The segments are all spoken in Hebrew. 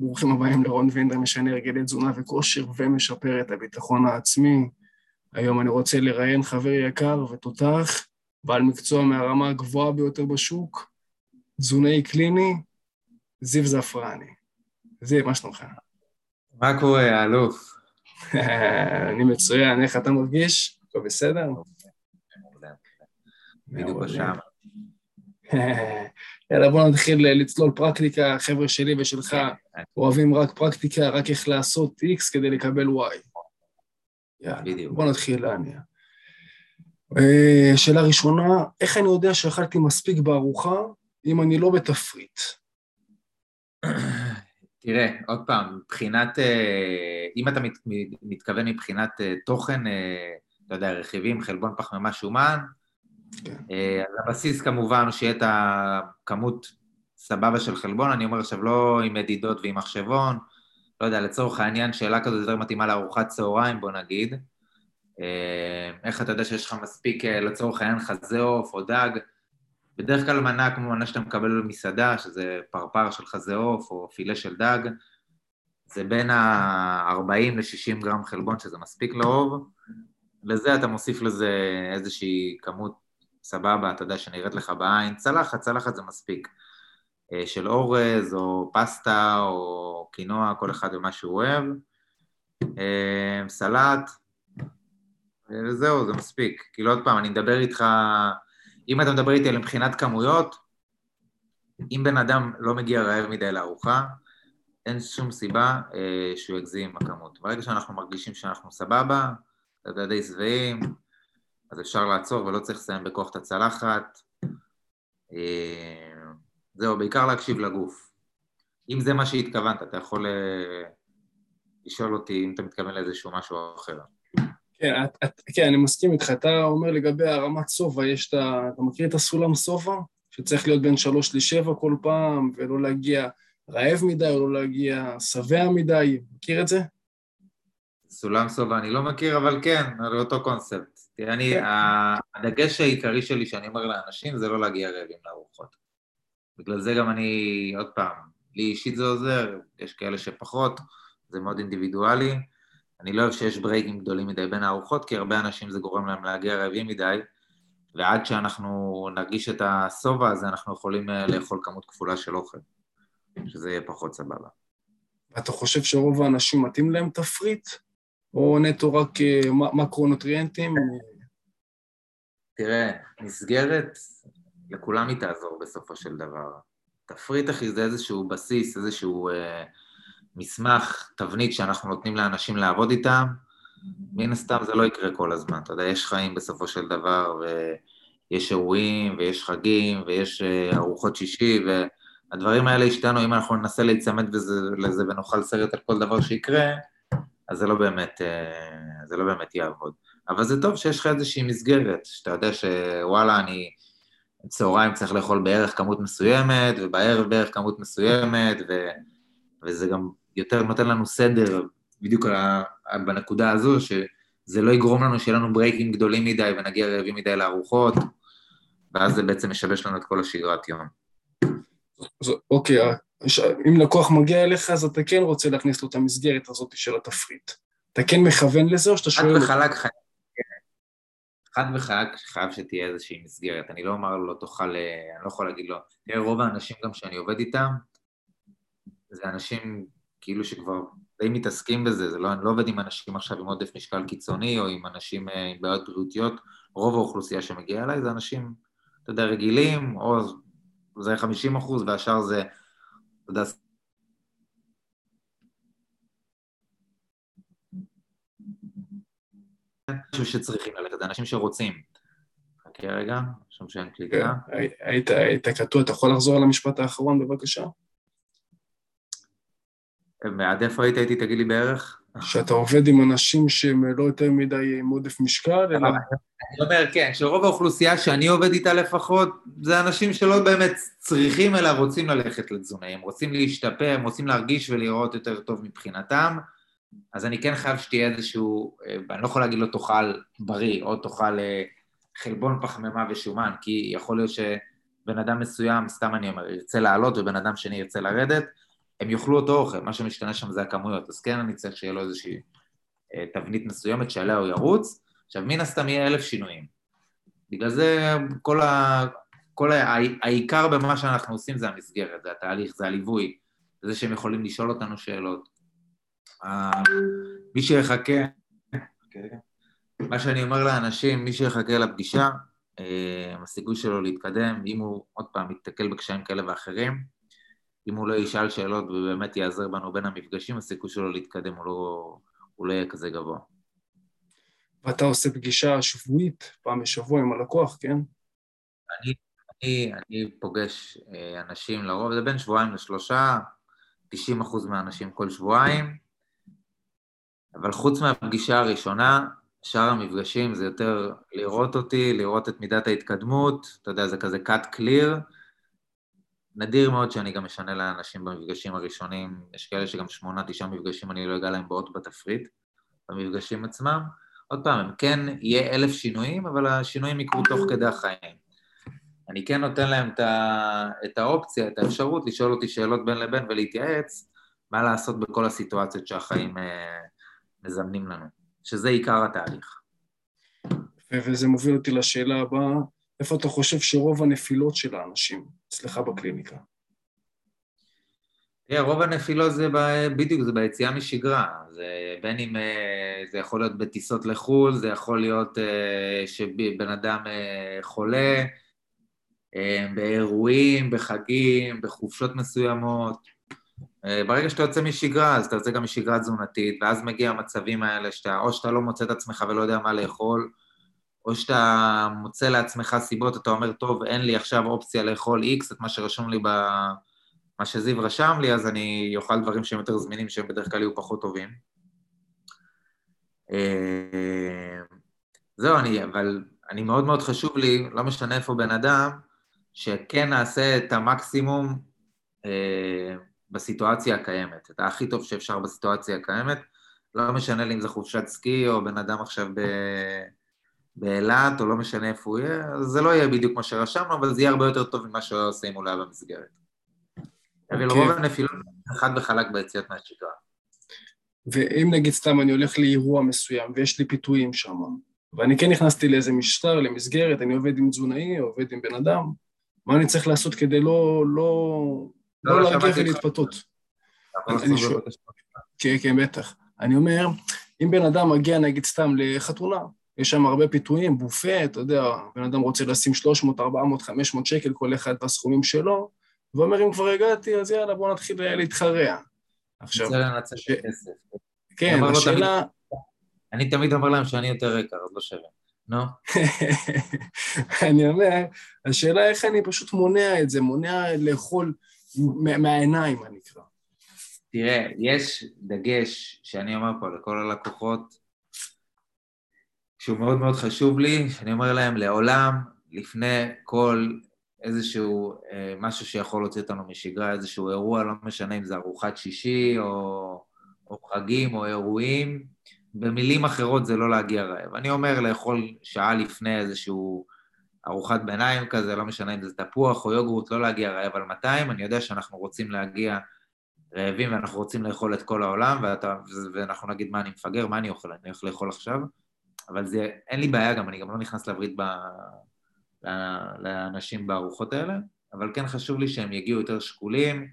ברוכים הבאים לרון וינדר, משנה הרגלי תזונה וכושר ומשפר את הביטחון העצמי. היום אני רוצה לראיין חבר יקר ותותח, בעל מקצוע מהרמה הגבוהה ביותר בשוק, תזונאי קליני, זיו זפרני. זיו, מה שלומך? מה קורה, האלוף? אני מצוין, איך אתה מרגיש? הכל בסדר? בדיוק בשם. יאללה, בוא נתחיל לצלול פרקטיקה, חבר'ה שלי ושלך כן. אוהבים רק פרקטיקה, רק איך לעשות X כדי לקבל Y. יאללה. בוא נתחיל להניע. אה, שאלה ראשונה, איך אני יודע שאכלתי מספיק בארוחה אם אני לא בתפריט? תראה, עוד פעם, מבחינת, אה, אם אתה מת- מתכוון מבחינת אה, תוכן, אה, אתה יודע, רכיבים, חלבון פחמימה שומן, כן. אה, אז הבסיס כמובן שיהיה את הכמות סבבה של חלבון, אני אומר עכשיו לא עם מדידות ועם מחשבון, לא יודע, לצורך העניין, שאלה כזאת יותר מתאימה לארוחת צהריים, בוא נגיד. אה, איך אתה יודע שיש לך מספיק, אה, לצורך העניין, חזה עוף או דג? בדרך כלל מנה כמו מנה שאתה מקבל במסעדה, שזה פרפר של חזה עוף או פילה של דג, זה בין ה-40 ל-60 גרם חלבון, שזה מספיק לרוב. לזה אתה מוסיף לזה איזושהי כמות סבבה, אתה יודע, שנראית לך בעין. צלחת, צלחת זה מספיק. אה, של אורז, או פסטה, או קינוע, כל אחד ומה שהוא אוהב. אה, סלט, אה, זהו, זה מספיק. כאילו, עוד פעם, אני מדבר איתך... אם אתה מדבר איתי על מבחינת כמויות, אם בן אדם לא מגיע רעב מדי לארוחה, אין שום סיבה אה, שהוא יגזים עם הכמות. ברגע שאנחנו מרגישים שאנחנו סבבה, אתה יודע, די שבעים, אז אפשר לעצור ולא צריך לסיים בכוח את הצלחת. אה, זהו, בעיקר להקשיב לגוף. אם זה מה שהתכוונת, אתה יכול אה, לשאול אותי אם אתה מתכוון לאיזשהו משהו אחר. כן, את, את, כן, אני מסכים איתך. אתה אומר לגבי הרמת שובע, יש את ה... אתה מכיר את הסולם שובע? שצריך להיות בין שלוש לשבע כל פעם, ולא להגיע רעב מדי, או לא להגיע שבע מדי. מכיר את זה? סולם סובה אני לא מכיר, אבל כן, על אותו קונספט. תראה, אני, כן. הדגש העיקרי שלי שאני אומר לאנשים זה לא להגיע רעבים לארוחות. בגלל זה גם אני, עוד פעם, לי אישית זה עוזר, יש כאלה שפחות, זה מאוד אינדיבידואלי. אני לא אוהב שיש ברייקים גדולים מדי בין הארוחות, כי הרבה אנשים זה גורם להם להגיע רעבים מדי, ועד שאנחנו נרגיש את השובע הזה, אנחנו יכולים אה, לאכול כמות כפולה של אוכל, שזה יהיה פחות סבבה. אתה חושב שרוב האנשים מתאים להם תפריט? או נטו רק אה, מקרונוטריאנטים? תראה, מסגרת, לכולם היא תעזור בסופו של דבר. תפריט, אחי, זה איזשהו בסיס, איזשהו אה, מסמך, תבנית שאנחנו נותנים לאנשים לעבוד איתם. מן הסתם זה לא יקרה כל הזמן, אתה יודע, יש חיים בסופו של דבר, ויש אירועים, ויש חגים, ויש אה, ארוחות שישי, והדברים האלה השתנו, אם אנחנו ננסה להיצמד בזה, לזה ונאכל סרט על כל דבר שיקרה, אז זה לא באמת, אה, זה לא באמת יעבוד. אבל זה טוב שיש לך איזושהי מסגרת, שאתה יודע שוואלה, אני צהריים צריך לאכול בערך כמות מסוימת, ובערב בערך כמות מסוימת, ו... וזה גם יותר נותן לנו סדר בדיוק על ה- בנקודה הזו, שזה לא יגרום לנו שיהיה לנו ברייקים גדולים מדי ונגיע רעבים מדי לארוחות, ואז זה בעצם משבש לנו את כל השגרת יום. אוקיי, אה, אם לקוח מגיע אליך, אז אתה כן רוצה להכניס לו את המסגרת הזאת של התפריט. אתה כן מכוון לזה, או שאתה חד שואל... אותו? וחלק חייב, חד וחלק חייב שתהיה איזושהי מסגרת. אני לא אומר לו, לא תאכל, אה, אני לא יכול להגיד לו, תראה, רוב האנשים גם שאני עובד איתם, זה אנשים כאילו שכבר די מתעסקים בזה, זה לא, אני לא עובד עם אנשים עכשיו עם עודף משקל קיצוני, או עם אנשים אה, עם בעיות בריאותיות, רוב האוכלוסייה שמגיעה אליי זה אנשים, אתה יודע, רגילים, או זה 50 אחוז, והשאר זה, אתה יודע, אנשים שצריכים ללכת, זה אנשים שרוצים. חכה רגע, שם שאין כן, קליטה. הי- היית היית קטוע, אתה יכול לחזור על המשפט האחרון, בבקשה? עד איפה היית איתי, תגיד לי בערך? שאתה עובד עם אנשים שהם לא יותר מדי עם עודף משקל, אלא... אני אומר, כן, שרוב האוכלוסייה שאני עובד איתה לפחות, זה אנשים שלא באמת צריכים, אלא רוצים ללכת לתזונאים, הם רוצים להשתפר, הם רוצים להרגיש ולראות יותר טוב מבחינתם, אז אני כן חייב שתהיה איזשהו, אה, אני לא יכול להגיד לו תאכל בריא, או תאכל אה, חלבון פחמימה ושומן, כי יכול להיות שבן אדם מסוים, סתם אני אומר, ירצה לעלות ובן אדם שני ירצה לרדת, הם יאכלו אותו אוכל, מה שמשתנה שם זה הכמויות, אז כן אני צריך שיהיה לו איזושהי אה, תבנית מסוימת שעליה הוא ירוץ. עכשיו, מן הסתם יהיה אלף שינויים. בגלל זה כל ה... כל ה... העיקר במה שאנחנו עושים זה המסגרת, זה התהליך, זה הליווי, זה שהם יכולים לשאול אותנו שאלות. מי שיחכה, מה שאני אומר לאנשים, מי שיחכה לפגישה, אה, הסיכוי שלו להתקדם, אם הוא עוד פעם יתקל בקשיים כאלה ואחרים, אם הוא לא ישאל שאלות ובאמת יעזר בנו בין המפגשים, הסיכוי שלו להתקדם הוא לא, הוא לא יהיה כזה גבוה. ואתה עושה פגישה שבועית, פעם בשבוע עם הלקוח, כן? אני, אני, אני פוגש אה, אנשים לרוב, זה בין שבועיים לשלושה, 90 אחוז מהאנשים כל שבועיים, אבל חוץ מהפגישה הראשונה, שאר המפגשים זה יותר לראות אותי, לראות את מידת ההתקדמות, אתה יודע, זה כזה cut clear. נדיר מאוד שאני גם משנה לאנשים במפגשים הראשונים, יש כאלה שגם שמונה, תשעה מפגשים אני לא אגע להם באות בתפריט, במפגשים עצמם. עוד פעם, הם כן, יהיה אלף שינויים, אבל השינויים יקרו תוך כדי החיים. אני כן נותן להם את, ה, את האופציה, את האפשרות לשאול אותי שאלות בין לבין ולהתייעץ מה לעשות בכל הסיטואציות שהחיים אה, מזמנים לנו. שזה עיקר התהליך. וזה מוביל אותי לשאלה הבאה, איפה אתה חושב שרוב הנפילות של האנשים אצלך בקליניקה? תראה, רוב הנפילות זה ב... בדיוק, זה ביציאה משגרה. זה בין אם אה, זה יכול להיות בטיסות לחו"ל, זה יכול להיות אה, שבן אדם אה, חולה, באירועים, בחגים, בחופשות מסוימות. אה, ברגע שאתה יוצא משגרה, אז אתה יוצא גם משגרה תזונתית, ואז מגיע המצבים האלה שאתה, או שאתה לא מוצא את עצמך ולא יודע מה לאכול, או שאתה מוצא לעצמך סיבות, אתה אומר, טוב, אין לי עכשיו אופציה לאכול X, את מה שרשום לי ב... מה שזיו רשם לי, אז אני אוכל דברים שהם יותר זמינים, שהם בדרך כלל יהיו פחות טובים. אה, זהו, אני, אבל אני מאוד מאוד חשוב לי, לא משנה איפה בן אדם, שכן נעשה את המקסימום אה, בסיטואציה הקיימת, את הכי טוב שאפשר בסיטואציה הקיימת, לא משנה לי אם זה חופשת סקי או בן אדם עכשיו ב... באילת, או לא משנה איפה הוא יהיה, זה לא יהיה בדיוק מה שרשמנו, אבל זה יהיה הרבה יותר טוב ממה שהוא עושה אם הוא לא היה במסגרת. אבל okay. רוב הנפילות חד וחלק ביציאות מהשגרה. ואם נגיד סתם אני הולך לאירוע מסוים ויש לי פיתויים שם, ואני כן נכנסתי לאיזה משטר, למסגרת, אני עובד עם תזונאי, עובד עם בן אדם, מה אני צריך לעשות כדי לא, לא, לא, לא להגיע ולהתפתות. כן, כן, בטח. אני אומר, אם בן אדם מגיע נגיד סתם לחתונה, יש שם הרבה פיתויים, בופה, אתה יודע, בן אדם רוצה לשים 300, 400, 500 שקל, כל אחד בסכומים שלו, ואומר, אם כבר הגעתי, אז יאללה, בוא נתחיל להתחרע. עכשיו... הכסף. כן, השאלה... אני תמיד אומר להם שאני יותר יקר, אז לא שווה. נו. אני אומר, השאלה איך אני פשוט מונע את זה, מונע לאכול מהעיניים, מה נקרא. תראה, יש דגש שאני אומר פה לכל הלקוחות, שהוא מאוד מאוד חשוב לי, שאני אומר להם, לעולם, לפני כל איזשהו אה, משהו שיכול להוציא אותנו משגרה, איזשהו אירוע, לא משנה אם זה ארוחת שישי או, או חגים או אירועים, במילים אחרות זה לא להגיע רעב. אני אומר לאכול שעה לפני איזשהו ארוחת ביניים כזה, לא משנה אם זה תפוח או יוגורט, לא להגיע רעב על 200, אני יודע שאנחנו רוצים להגיע רעבים ואנחנו רוצים לאכול את כל העולם, ואתה, ואנחנו נגיד מה אני מפגר, מה אני אוכל, אני הולך לאכול עכשיו, אבל זה, אין לי בעיה גם, אני גם לא נכנס להבריד ב, לאנשים בארוחות האלה, אבל כן חשוב לי שהם יגיעו יותר שקולים,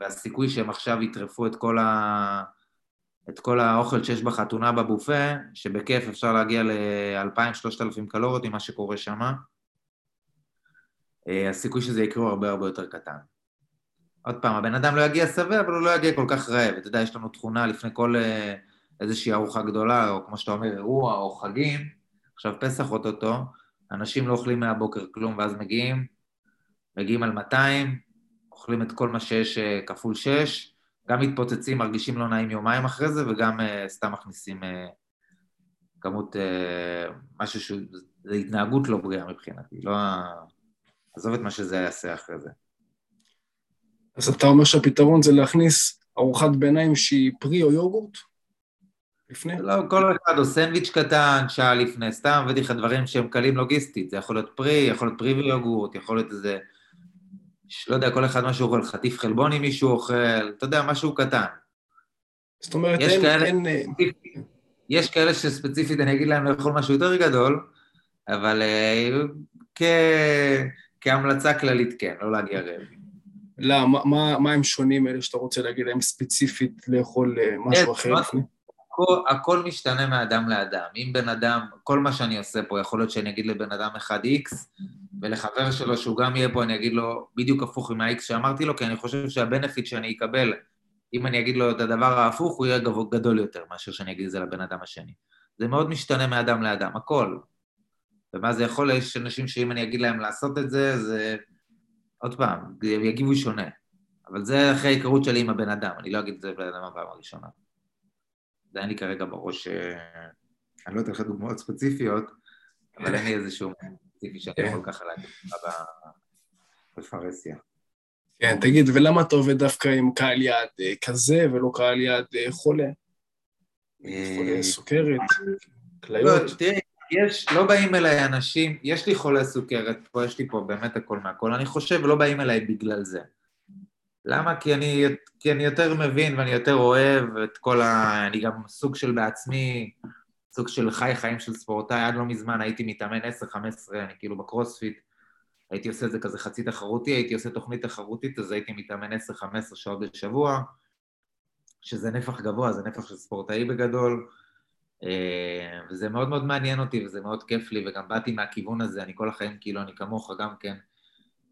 והסיכוי שהם עכשיו יטרפו את כל, ה, את כל האוכל שיש בחתונה בבופה, שבכיף אפשר להגיע ל-2,000-3,000 קלוריות עם מה שקורה שם, הסיכוי שזה יקרה הוא הרבה הרבה יותר קטן. עוד פעם, הבן אדם לא יגיע שבע, אבל הוא לא יגיע כל כך רעב. אתה יודע, יש לנו תכונה לפני כל אה, איזושהי ארוחה גדולה, או כמו שאתה אומר, אירוע או חגים, עכשיו פסח אוטוטו, אנשים לא אוכלים מהבוקר כלום, ואז מגיעים, מגיעים על 200, אוכלים את כל מה שיש אה, כפול 6, גם מתפוצצים, מרגישים לא נעים יומיים אחרי זה, וגם uh, סתם מכניסים uh, כמות, uh, משהו שהוא, זה התנהגות לא בריאה מבחינתי, לא ה... עזוב את מה שזה יעשה אחרי זה. אז אתה אומר שהפתרון זה להכניס ארוחת ביניים שהיא פרי או יוגורט? לפני? לא, כל אחד או סנדוויץ' קטן, שעה לפני, סתם הבאתי לך דברים שהם קלים לוגיסטית, זה יכול להיות פרי, יכול להיות פרי ויוגורט, יכול להיות איזה לא יודע, כל אחד משהו אוכל, חטיף חלבון אם מישהו אוכל, אתה יודע, משהו קטן. זאת אומרת, אין... כאלה, אין... יש כאלה שספציפית אני אגיד להם לאכול משהו יותר גדול, אבל כ... כהמלצה כללית כן, לא להגיע רעבים. לא, מה, מה, מה הם שונים אלה שאתה רוצה להגיד להם ספציפית לאכול משהו אחר לפני? הכל, הכל משתנה מאדם לאדם. אם בן אדם, כל מה שאני עושה פה, יכול להיות שאני אגיד לבן אדם אחד X, ולחבר שלו שהוא גם יהיה פה, אני אגיד לו בדיוק הפוך עם ה-X שאמרתי לו, כי אני חושב שהבנפיט שאני אקבל, אם אני אגיד לו את הדבר ההפוך, הוא יהיה גדול יותר מאשר שאני אגיד את זה לבן אדם השני. זה מאוד משתנה מאדם לאדם, הכל. ומה זה יכול, יש אנשים שאם אני אגיד להם לעשות את זה, זה... עוד פעם, הם יגיבו שונה. אבל זה אחרי ההיכרות שלי עם הבן אדם, אני לא אגיד את זה לבן אדם הפעם הראשונה. זה אין לי כרגע בראש, אה, אני לא אתן לך דוגמאות ספציפיות, אבל אין לי איזשהו ספציפי שאני יכול ככה להגיד לך בפרהסיה. כן, תגיד, ולמה אתה עובד דווקא עם קהל יעד אה, כזה ולא קהל יעד אה, חולה? חולה סוכרת, כליות? לא, תראה, יש, לא באים אליי אנשים, יש לי חולה סוכרת פה, יש לי פה באמת הכל מהכל, אני חושב, לא באים אליי בגלל זה. למה? כי אני, כי אני יותר מבין ואני יותר אוהב את כל ה... אני גם סוג של בעצמי, סוג של חי חיים של ספורטאי, עד לא מזמן הייתי מתאמן 10-15, אני כאילו בקרוספיט, הייתי עושה את זה כזה חצי תחרותי, הייתי עושה תוכנית תחרותית, אז הייתי מתאמן 10-15 שעות בשבוע, שזה נפח גבוה, זה נפח של ספורטאי בגדול, וזה מאוד מאוד מעניין אותי וזה מאוד כיף לי, וגם באתי מהכיוון הזה, אני כל החיים כאילו, אני כמוך גם כן,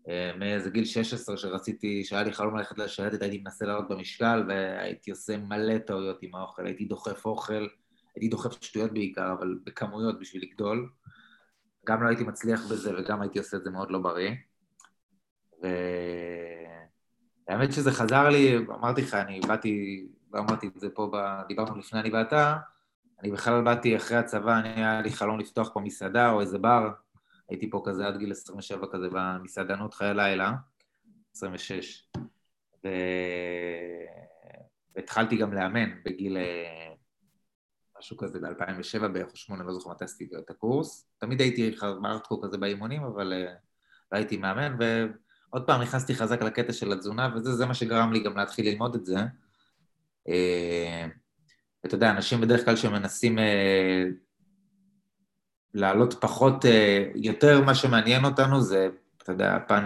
אה, מאיזה גיל 16 שרציתי, שהיה לי חלום ללכת לשייטת, הייתי מנסה לעלות במשקל והייתי עושה מלא טעויות עם האוכל, הייתי דוחף אוכל, הייתי דוחף שטויות בעיקר, אבל בכמויות בשביל לגדול. גם לא הייתי מצליח בזה וגם הייתי עושה את זה מאוד לא בריא. והאמת שזה חזר לי, אמרתי לך, אני באתי, לא אמרתי את זה פה, דיברנו לפני אני ואתה, אני בכלל באתי אחרי הצבא, אני היה לי חלום לפתוח פה מסעדה או איזה בר, הייתי פה כזה עד גיל 27 כזה במסעדנות חיי לילה, 26. ו... והתחלתי גם לאמן בגיל אה, משהו כזה ב-2007 בערך או שמונה, לא זוכר מתי עשיתי את הקורס. תמיד הייתי בארטקו כזה באימונים, אבל אה, לא הייתי מאמן, ועוד פעם נכנסתי חזק לקטע של התזונה, וזה מה שגרם לי גם להתחיל ללמוד את זה. אה, אתה יודע, אנשים בדרך כלל שמנסים לעלות פחות, אה, יותר מה שמעניין אותנו זה, אתה יודע, הפן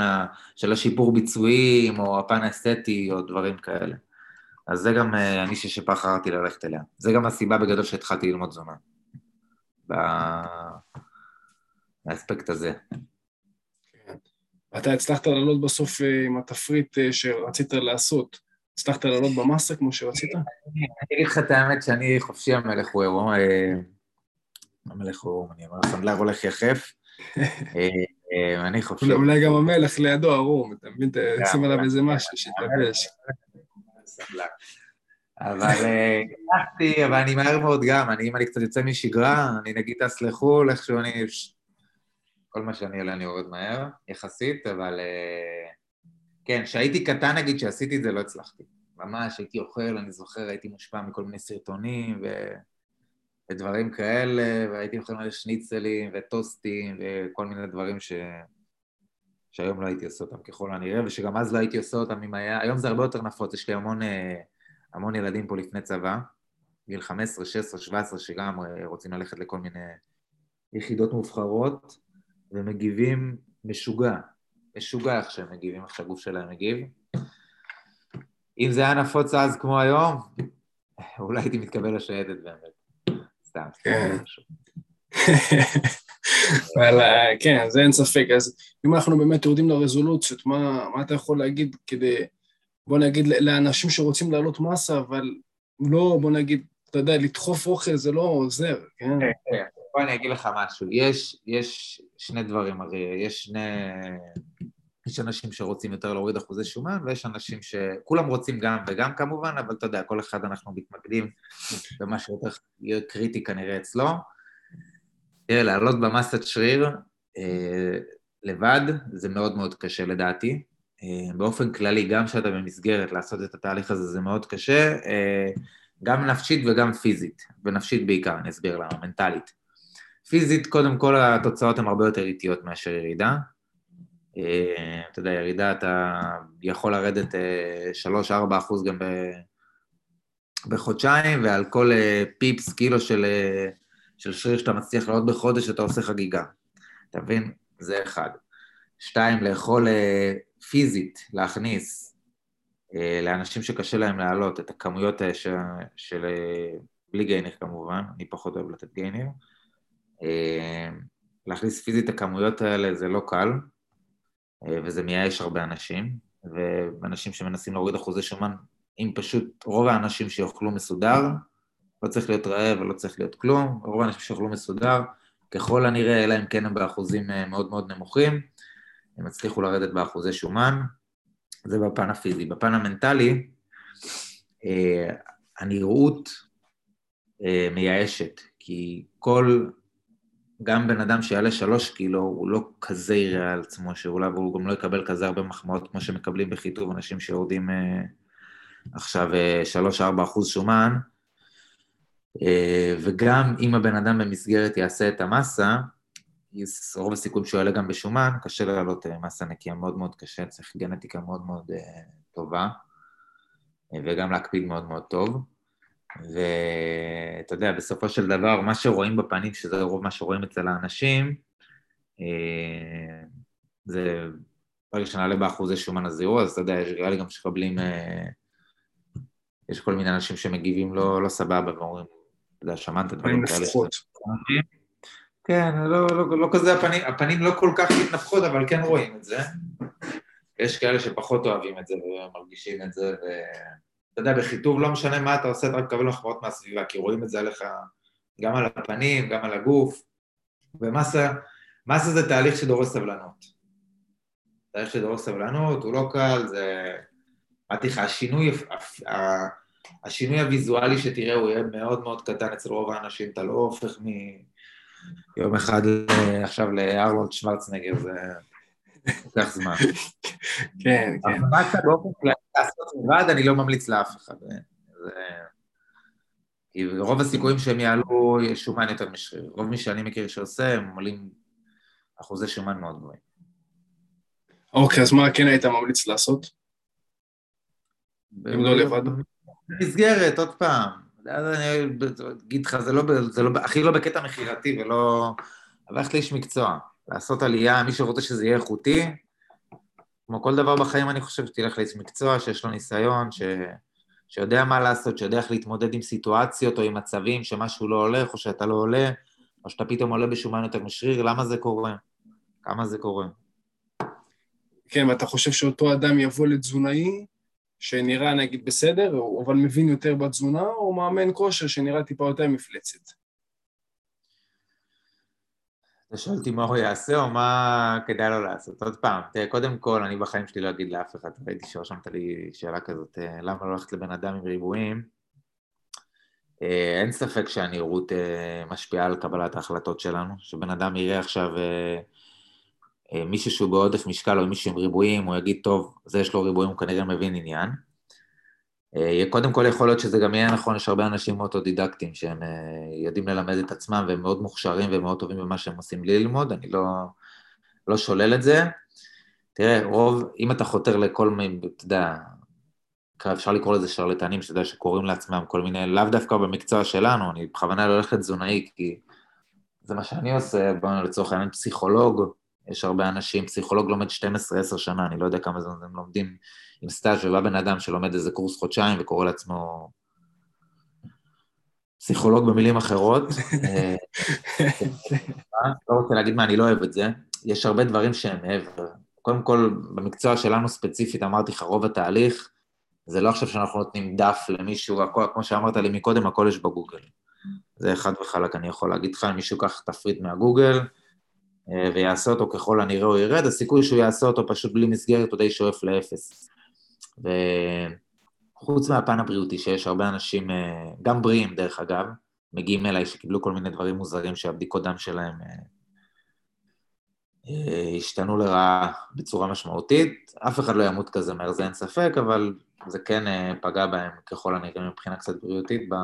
של השיפור ביצועים, או הפן האסתטי, או דברים כאלה. אז זה גם אה, הנישה שבחרתי ללכת אליה. זה גם הסיבה בגדול שהתחלתי ללמוד תזונה. באספקט הזה. כן. אתה הצלחת לעלות בסוף אה, עם התפריט שרצית לעשות. הצלחת לעלות במאסה כמו שרצית? אני אגיד לך את האמת שאני חופשי המלך הוא עירום. המלך הוא, אני אומר, הסנדלר הולך יחף. אה, אה, אני חושב... אולי גם המלך לידו ערום, אתה מבין? שים עליו איזה משהו שיתלבש. אבל הצלחתי, אה, אבל אני מהר מאוד גם, אני, אם אני קצת יוצא משגרה, אני נגיד טס לחו"ל, איכשהו אני... כל מה שאני עולה אני יורד מהר, יחסית, אבל כן, כשהייתי קטן נגיד, שעשיתי את זה, לא הצלחתי. ממש, הייתי אוכל, אני זוכר, הייתי מושפע מכל מיני סרטונים, ו... ודברים כאלה, והייתי אוכל מלא שניצלים וטוסטים וכל מיני דברים ש... שהיום לא הייתי עושה אותם ככל הנראה, ושגם אז לא הייתי עושה אותם אם היה... היום זה הרבה יותר נפוץ, יש לי המון, אה, המון ילדים פה לפני צבא, גיל 15, 16, 17, שגם אה, רוצים ללכת לכל מיני יחידות מובחרות, ומגיבים משוגע, משוגע איך שהם מגיבים, איך שהגוף שלהם מגיב. אם זה היה נפוץ אז כמו היום, אולי הייתי מתקבל לשייטת באמת. סתם. כן. אבל כן, זה אין ספק. אז אם אנחנו באמת יורדים לרזולוציות, מה, מה אתה יכול להגיד כדי, בוא נגיד, לאנשים שרוצים להעלות מסה, אבל לא, בוא נגיד, אתה יודע, לדחוף אוכל זה לא עוזר, כן? בוא אני אגיד לך משהו. יש, יש שני דברים, הרי יש שני... יש אנשים שרוצים יותר להוריד אחוזי שומן, ויש אנשים שכולם רוצים גם וגם כמובן, אבל אתה יודע, כל אחד אנחנו מתמקדים במה שיותר יהיה קריטי כנראה אצלו. תראה, לעלות במסת שריר אה, לבד זה מאוד מאוד קשה לדעתי. אה, באופן כללי, גם כשאתה במסגרת לעשות את התהליך הזה זה מאוד קשה, אה, גם נפשית וגם פיזית, ונפשית בעיקר, אני אסביר למה, מנטלית. פיזית, קודם כל התוצאות הן הרבה יותר איטיות מאשר ירידה, אה, אתה יודע, ירידה, אתה יכול לרדת 3-4 אחוז גם. בחודשיים, ועל כל פיפס, קילו של, של שריר שאתה מצליח לעלות בחודש, אתה עושה חגיגה. אתה מבין? זה אחד. שתיים, לאכול פיזית, להכניס לאנשים שקשה להם להעלות את הכמויות של, של בלי גיינר כמובן, אני פחות אוהב לתת גיינר. להכניס פיזית את הכמויות האלה זה לא קל, אה, וזה מייאש הרבה אנשים, ואנשים שמנסים להוריד אחוזי שומן, אם פשוט רוב האנשים שיאכלו מסודר, לא צריך להיות רעב ולא צריך להיות כלום, רוב האנשים שיאכלו מסודר, ככל הנראה, אלא אם כן הם באחוזים אה, מאוד מאוד נמוכים, הם יצליחו לרדת באחוזי שומן, זה בפן הפיזי. בפן המנטלי, אה, הנראות מייאשת, כי כל גם בן אדם שיעלה שלוש קילו, הוא לא כזה יראה על עצמו שאולי, והוא גם לא יקבל כזה הרבה מחמאות כמו שמקבלים בחיטוב אנשים שיורדים אה, עכשיו אה, שלוש-ארבע אחוז שומן, אה, וגם אם הבן אדם במסגרת יעשה את המסה, רוב הסיכון שהוא יעלה גם בשומן, קשה לעלות אה, מסה נקייה מאוד מאוד קשה, צריך גנטיקה מאוד מאוד אה, טובה, אה, וגם להקפיד מאוד מאוד טוב. ואתה יודע, בסופו של דבר, מה שרואים בפנים, שזה רוב מה שרואים אצל האנשים, אה, זה ברגע שנעלה באחוזי שומן הזירו, אז אתה יודע, יש לי גם שמקבלים, אה, יש כל מיני אנשים שמגיבים לא, לא סבבה ואומרים, אתה יודע, שמנת דברים כאלה. כן, לא, לא, לא כזה, הפנים, הפנים לא כל כך מתנפחות, אבל כן רואים את זה. יש כאלה שפחות אוהבים את זה ומרגישים את זה, ו... יודע, בחיטוב לא משנה מה אתה עושה, אתה רק מקבל מחמאות מהסביבה, כי רואים את זה עליך גם על הפנים, גם על הגוף, ומסה, מסה זה תהליך שדורש סבלנות. תהליך שדורש סבלנות, הוא לא קל, זה... אמרתי לך, השינוי, השינוי הוויזואלי שתראה הוא יהיה מאוד מאוד קטן אצל רוב האנשים, אתה לא הופך מיום אחד עכשיו לארלונד שוורצנגר, זה... לוקח זמן. כן, כן. אבל מה באופן כללי לעשות לבד, אני לא ממליץ לאף אחד. כי רוב הסיכויים שהם יעלו שומן יותר משריר. רוב מי שאני מכיר שעושה, הם עולים אחוזי שומן מאוד גבוהים. אוקיי, אז מה כן היית ממליץ לעשות? אם לא לבד? במסגרת, עוד פעם. אני אגיד לך, זה לא, זה לא, הכי לא בקטע מכירתי ולא... אבל איך לאיש מקצוע. לעשות עלייה, מי שרוצה שזה יהיה איכותי, כמו כל דבר בחיים אני חושב שתלך לאיש מקצוע שיש לו ניסיון, ש... שיודע מה לעשות, שיודע איך להתמודד עם סיטואציות או עם מצבים שמשהו לא הולך או שאתה לא עולה, או שאתה פתאום עולה בשומן יותר משריר, למה זה קורה? כמה זה קורה? כן, ואתה חושב שאותו אדם יבוא לתזונאי שנראה נגיד בסדר, אבל מבין יותר בתזונה, או מאמן כושר שנראה טיפה יותר מפלצת? אותי מה הוא יעשה או מה כדאי לו לעשות. עוד פעם, תראה, קודם כל, אני בחיים שלי לא אגיד לאף אחד, ראיתי שרשמת לי שאלה כזאת, אה, למה לא ללכת לבן אדם עם ריבועים? אה, אין ספק שהנראות אה, משפיעה על קבלת ההחלטות שלנו, שבן אדם יראה עכשיו מישהו שהוא בעודף משקל או מישהו עם ריבועים, הוא יגיד, טוב, זה יש לו ריבועים, הוא כנראה מבין עניין. אה, קודם כל יכול להיות שזה גם יהיה נכון, יש הרבה אנשים אוטודידקטים שהם אה, יודעים ללמד את עצמם והם מאוד מוכשרים ומאוד טובים במה שהם עושים בלי ללמוד, אני לא, לא שולל את זה. תראה, רוב, אם אתה חותר לכל מיני, אתה יודע, אפשר לקרוא לזה שרלטנים, שאתה יודע, שקוראים לעצמם כל מיני, לאו דווקא במקצוע שלנו, אני בכוונה לא הולך לתזונאי, כי זה מה שאני עושה, בואו לצורך העניין פסיכולוג, יש הרבה אנשים, פסיכולוג לומד 12-10 שנה, אני לא יודע כמה זמן הם לומדים עם סטאז' ובא בן אדם שלומד איזה קורס חודשיים וקורא לעצמו פסיכולוג במילים אחרות. אה, לא רוצה להגיד מה, אני לא אוהב את זה. יש הרבה דברים שהם מעבר. קודם כל, במקצוע שלנו ספציפית, אמרתי לך, רוב התהליך, זה לא עכשיו שאנחנו נותנים דף למישהו, הכל, כמו שאמרת לי מקודם, הכל יש בגוגל. זה חד וחלק, אני יכול להגיד לך, אם מישהו ייקח תפריט מהגוגל אה, ויעשה אותו ככל הנראה הוא ירד, הסיכוי שהוא יעשה אותו פשוט בלי מסגרת הוא די שואף לאפס. וחוץ מהפן הבריאותי, שיש הרבה אנשים, אה, גם בריאים דרך אגב, מגיעים אליי שקיבלו כל מיני דברים מוזרים שהבדיקות דם שלהם אה, אה, השתנו לרעה בצורה משמעותית. אף אחד לא ימות כזה מהר, זה אין ספק, אבל זה כן פגע בהם ככל הנראה מבחינה קצת בריאותית ב...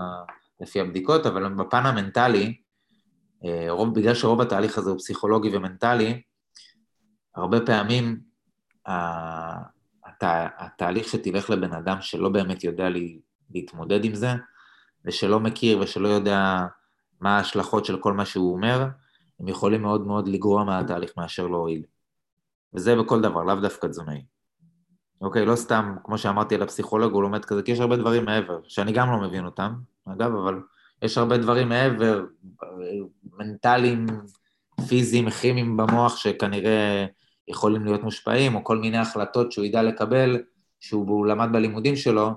לפי הבדיקות, אבל בפן המנטלי, רוב, בגלל שרוב התהליך הזה הוא פסיכולוגי ומנטלי, הרבה פעמים הת... התהליך שתלך לבן אדם שלא באמת יודע לי, להתמודד עם זה, ושלא מכיר ושלא יודע מה ההשלכות של כל מה שהוא אומר, הם יכולים מאוד מאוד לגרוע מהתהליך מאשר להועיל. וזה בכל דבר, לאו דווקא תזונאי. אוקיי, לא סתם, כמו שאמרתי על הפסיכולוג, הוא לומד כזה, כי יש הרבה דברים מעבר, שאני גם לא מבין אותם, אגב, אבל יש הרבה דברים מעבר, מנטליים, פיזיים, כימיים במוח, שכנראה יכולים להיות מושפעים, או כל מיני החלטות שהוא ידע לקבל, שהוא למד בלימודים שלו,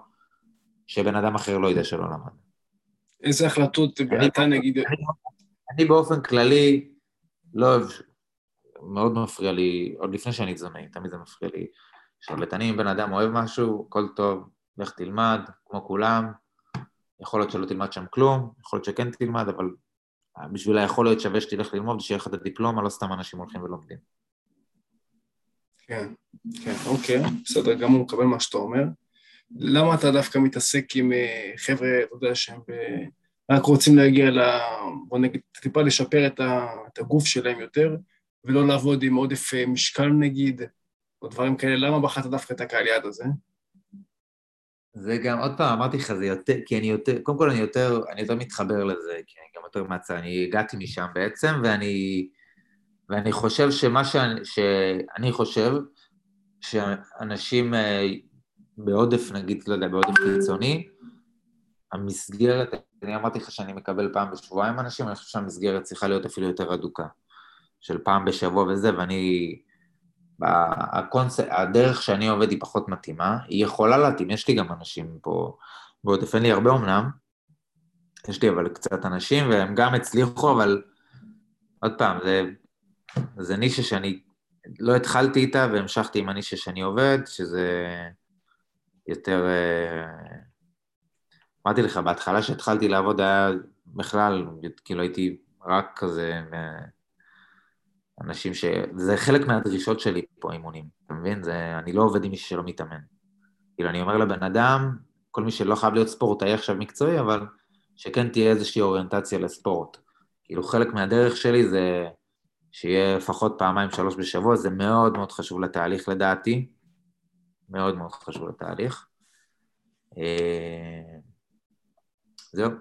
שבן אדם אחר לא ידע שלא למד. איזה החלטות אתה נגיד... אני, אני באופן כללי לא אוהב, מאוד מפריע לי, עוד לפני שאני תזונאי, תמיד זה מפריע לי. שהרבתנים, אם בן אדם אוהב משהו, הכל טוב, לך תלמד, כמו כולם. יכול להיות שלא תלמד שם כלום, יכול להיות שכן תלמד, אבל בשביל היכול להיות שווה שתלך ללמוד, שיהיה לך את הדיפלומה, לא סתם אנשים הולכים ולומדים. כן, כן, אוקיי, בסדר גמור, מקבל מה שאתה אומר. למה אתה דווקא מתעסק עם אה, חבר'ה, אתה יודע, שהם ב... רק רוצים להגיע ל... בוא נגיד, טיפה לשפר את, ה... את הגוף שלהם יותר, ולא לעבוד עם עודף אה, משקל נגיד, או דברים כאלה, למה בחרת דווקא את הקהל יעד הזה? זה גם, עוד פעם, אמרתי לך, זה יותר, כי אני יותר, קודם כל אני יותר, אני יותר מתחבר לזה, כי אני גם יותר מהצד, אני הגעתי משם בעצם, ואני, ואני חושב שמה שאני, שאני חושב, שאנשים אה, בעודף, נגיד, לא יודע, בעודף קיצוני, המסגרת, אני אמרתי לך שאני מקבל פעם בשבועיים אנשים, אני חושב שהמסגרת צריכה להיות אפילו יותר אדוקה, של פעם בשבוע וזה, ואני... הקונספט, הדרך שאני עובד היא פחות מתאימה, היא יכולה להתאים, יש לי גם אנשים פה בעודף, אין לי הרבה אמנם, יש לי אבל קצת אנשים, והם גם הצליחו, אבל עוד פעם, זה, זה נישה שאני לא התחלתי איתה והמשכתי עם הנישה שאני עובד, שזה יותר... אה, אמרתי לך, בהתחלה שהתחלתי לעבוד היה בכלל, כאילו הייתי רק כזה אנשים ש... זה חלק מהדרישות שלי פה, אימונים, אתה מבין? זה... אני לא עובד עם מישהו שלא מתאמן. כאילו, אני אומר לבן אדם, כל מי שלא חייב להיות ספורטאי עכשיו מקצועי, אבל שכן תהיה איזושהי אוריינטציה לספורט. כאילו, חלק מהדרך שלי זה שיהיה לפחות פעמיים, שלוש בשבוע, זה מאוד מאוד חשוב לתהליך לדעתי. מאוד מאוד חשוב לתהליך. אה, זהו.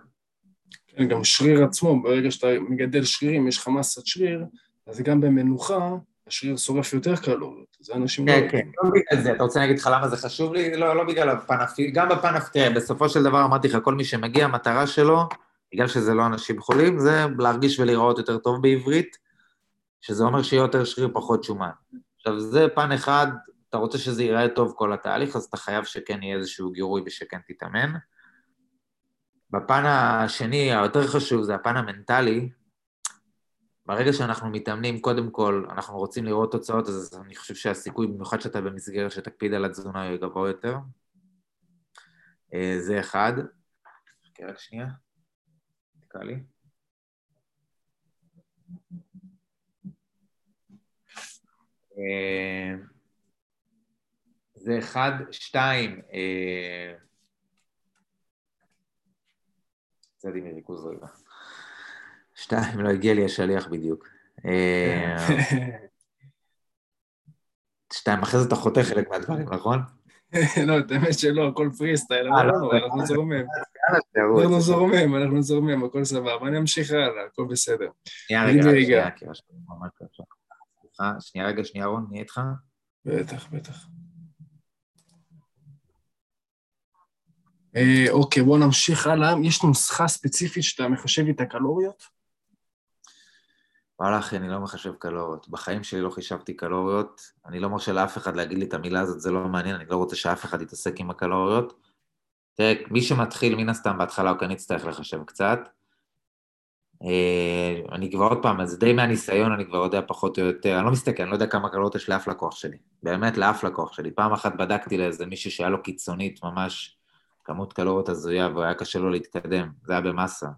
כן, גם שריר עצמו, ברגע שאתה מגדל שרירים, יש לך מסת שריר, אז גם במנוחה, השריר שורף יותר קלוריות, זה אנשים כן, לא... כן, לא בגלל זה, אתה רוצה להגיד לך למה זה חשוב לי? לא, לא בגלל הפן הפי... גם בפן הפי... בסופו של דבר אמרתי לך, כל מי שמגיע, המטרה שלו, בגלל שזה לא אנשים חולים, זה להרגיש ולהיראות יותר טוב בעברית, שזה אומר שיהיה יותר שריר, פחות שומן. עכשיו, זה פן אחד, אתה רוצה שזה ייראה טוב כל התהליך, אז אתה חייב שכן יהיה איזשהו גירוי ושכן תתאמן. בפן השני, היותר חשוב, זה הפן המנטלי, ברגע שאנחנו מתאמנים, קודם כל, אנחנו רוצים לראות תוצאות, אז אני חושב שהסיכוי, במיוחד שאתה במסגרת שתקפיד על התזונה, יהיה גבוה יותר. אה, זה אחד. חכה רק שנייה. תקרא לי. אה, זה אחד, שתיים, יצאתי אה, מריכוז רגע. שתיים, לא הגיע לי השליח בדיוק. אה, שתיים, אחרי זה אתה חותך חלק מהדברים, נכון? לא, האמת שלא, הכל פרי סטייל, אבל לא, אנחנו זורמים. אנחנו זורמים, אנחנו זורמים, הכל סבבה. אני אמשיך הלאה, הכל בסדר. שנייה רגע, שנייה, שנייה רגע, שנייה רון, נהיה איתך? בטח, בטח. אה, אוקיי, בואו נמשיך הלאה. יש נוסחה ספציפית שאתה מחשב איתה קלוריות? וואלה אחי, אני לא מחשב קלוריות. בחיים שלי לא חישבתי קלוריות. אני לא מרשה לאף אחד להגיד לי את המילה הזאת, זה לא מעניין, אני לא רוצה שאף אחד יתעסק עם הקלוריות. תראה, מי שמתחיל, מן הסתם בהתחלה הוא כן יצטרך לחשב קצת. אה, אני כבר עוד פעם, זה די מהניסיון, אני כבר יודע פחות או יותר, אני לא מסתכל, אני לא יודע כמה קלוריות יש לאף לקוח שלי. באמת, לאף לקוח שלי. פעם אחת בדקתי לאיזה מישהו שהיה לו קיצונית, ממש כמות קלוריות הזויה, והיה קשה לו להתקדם, זה היה במאסה.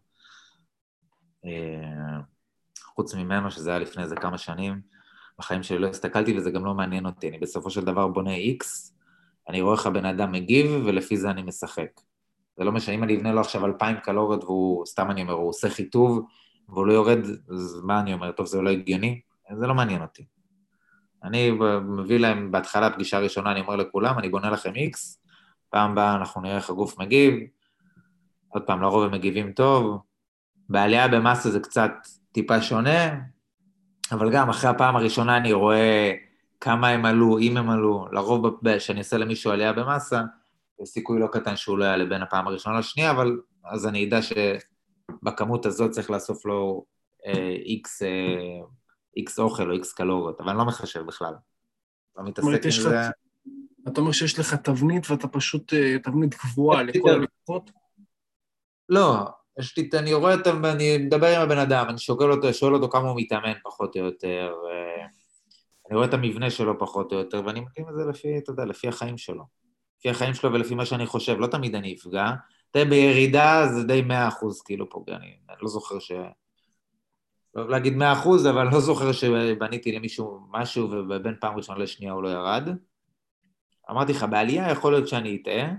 אה, חוץ ממנו, שזה היה לפני איזה כמה שנים, בחיים שלי לא הסתכלתי וזה גם לא מעניין אותי. אני בסופו של דבר בונה איקס, אני רואה איך הבן אדם מגיב, ולפי זה אני משחק. זה לא משנה, אם אני אבנה לו עכשיו אלפיים קלוריות והוא, סתם אני אומר, הוא עושה חיטוב, והוא לא יורד, אז מה אני אומר, טוב, זה לא הגיוני? זה לא מעניין אותי. אני מביא להם בהתחלה פגישה ראשונה, אני אומר לכולם, אני בונה לכם איקס, פעם הבאה אנחנו נראה איך הגוף מגיב, עוד פעם, לרוב הם מגיבים טוב, בעלייה במסה זה קצת טיפה שונה, אבל גם אחרי הפעם הראשונה אני רואה כמה הם עלו, אם הם עלו, לרוב כשאני עושה למישהו עלייה במסה, סיכוי לא קטן שהוא לא יעלה בין הפעם הראשונה לשנייה, אבל אז אני אדע שבכמות הזאת צריך לאסוף לו איקס, אה, איקס אה, אוכל או איקס קלוריות, אבל אני לא מחשב בכלל. לא מתעסק עם זה. אתה אומר שיש לך תבנית ואתה פשוט, אה, תבנית קבועה לכל הלקוחות? לא, יש לי, אני רואה, אני מדבר עם הבן אדם, אני שואל אותו, שואל אותו כמה הוא מתאמן פחות או יותר, אני רואה את המבנה שלו פחות או יותר, ואני מתאים את זה לפי, אתה יודע, לפי החיים שלו. לפי החיים שלו ולפי מה שאני חושב, לא תמיד אני אפגע. תראה, בירידה זה די מאה אחוז כאילו פוגע, אני, אני לא זוכר ש... לא אוהב להגיד מאה אחוז, אבל לא זוכר שבניתי למישהו משהו ובין פעם ראשונה לשנייה הוא לא ירד. אמרתי לך, בעלייה יכול להיות שאני אטעה,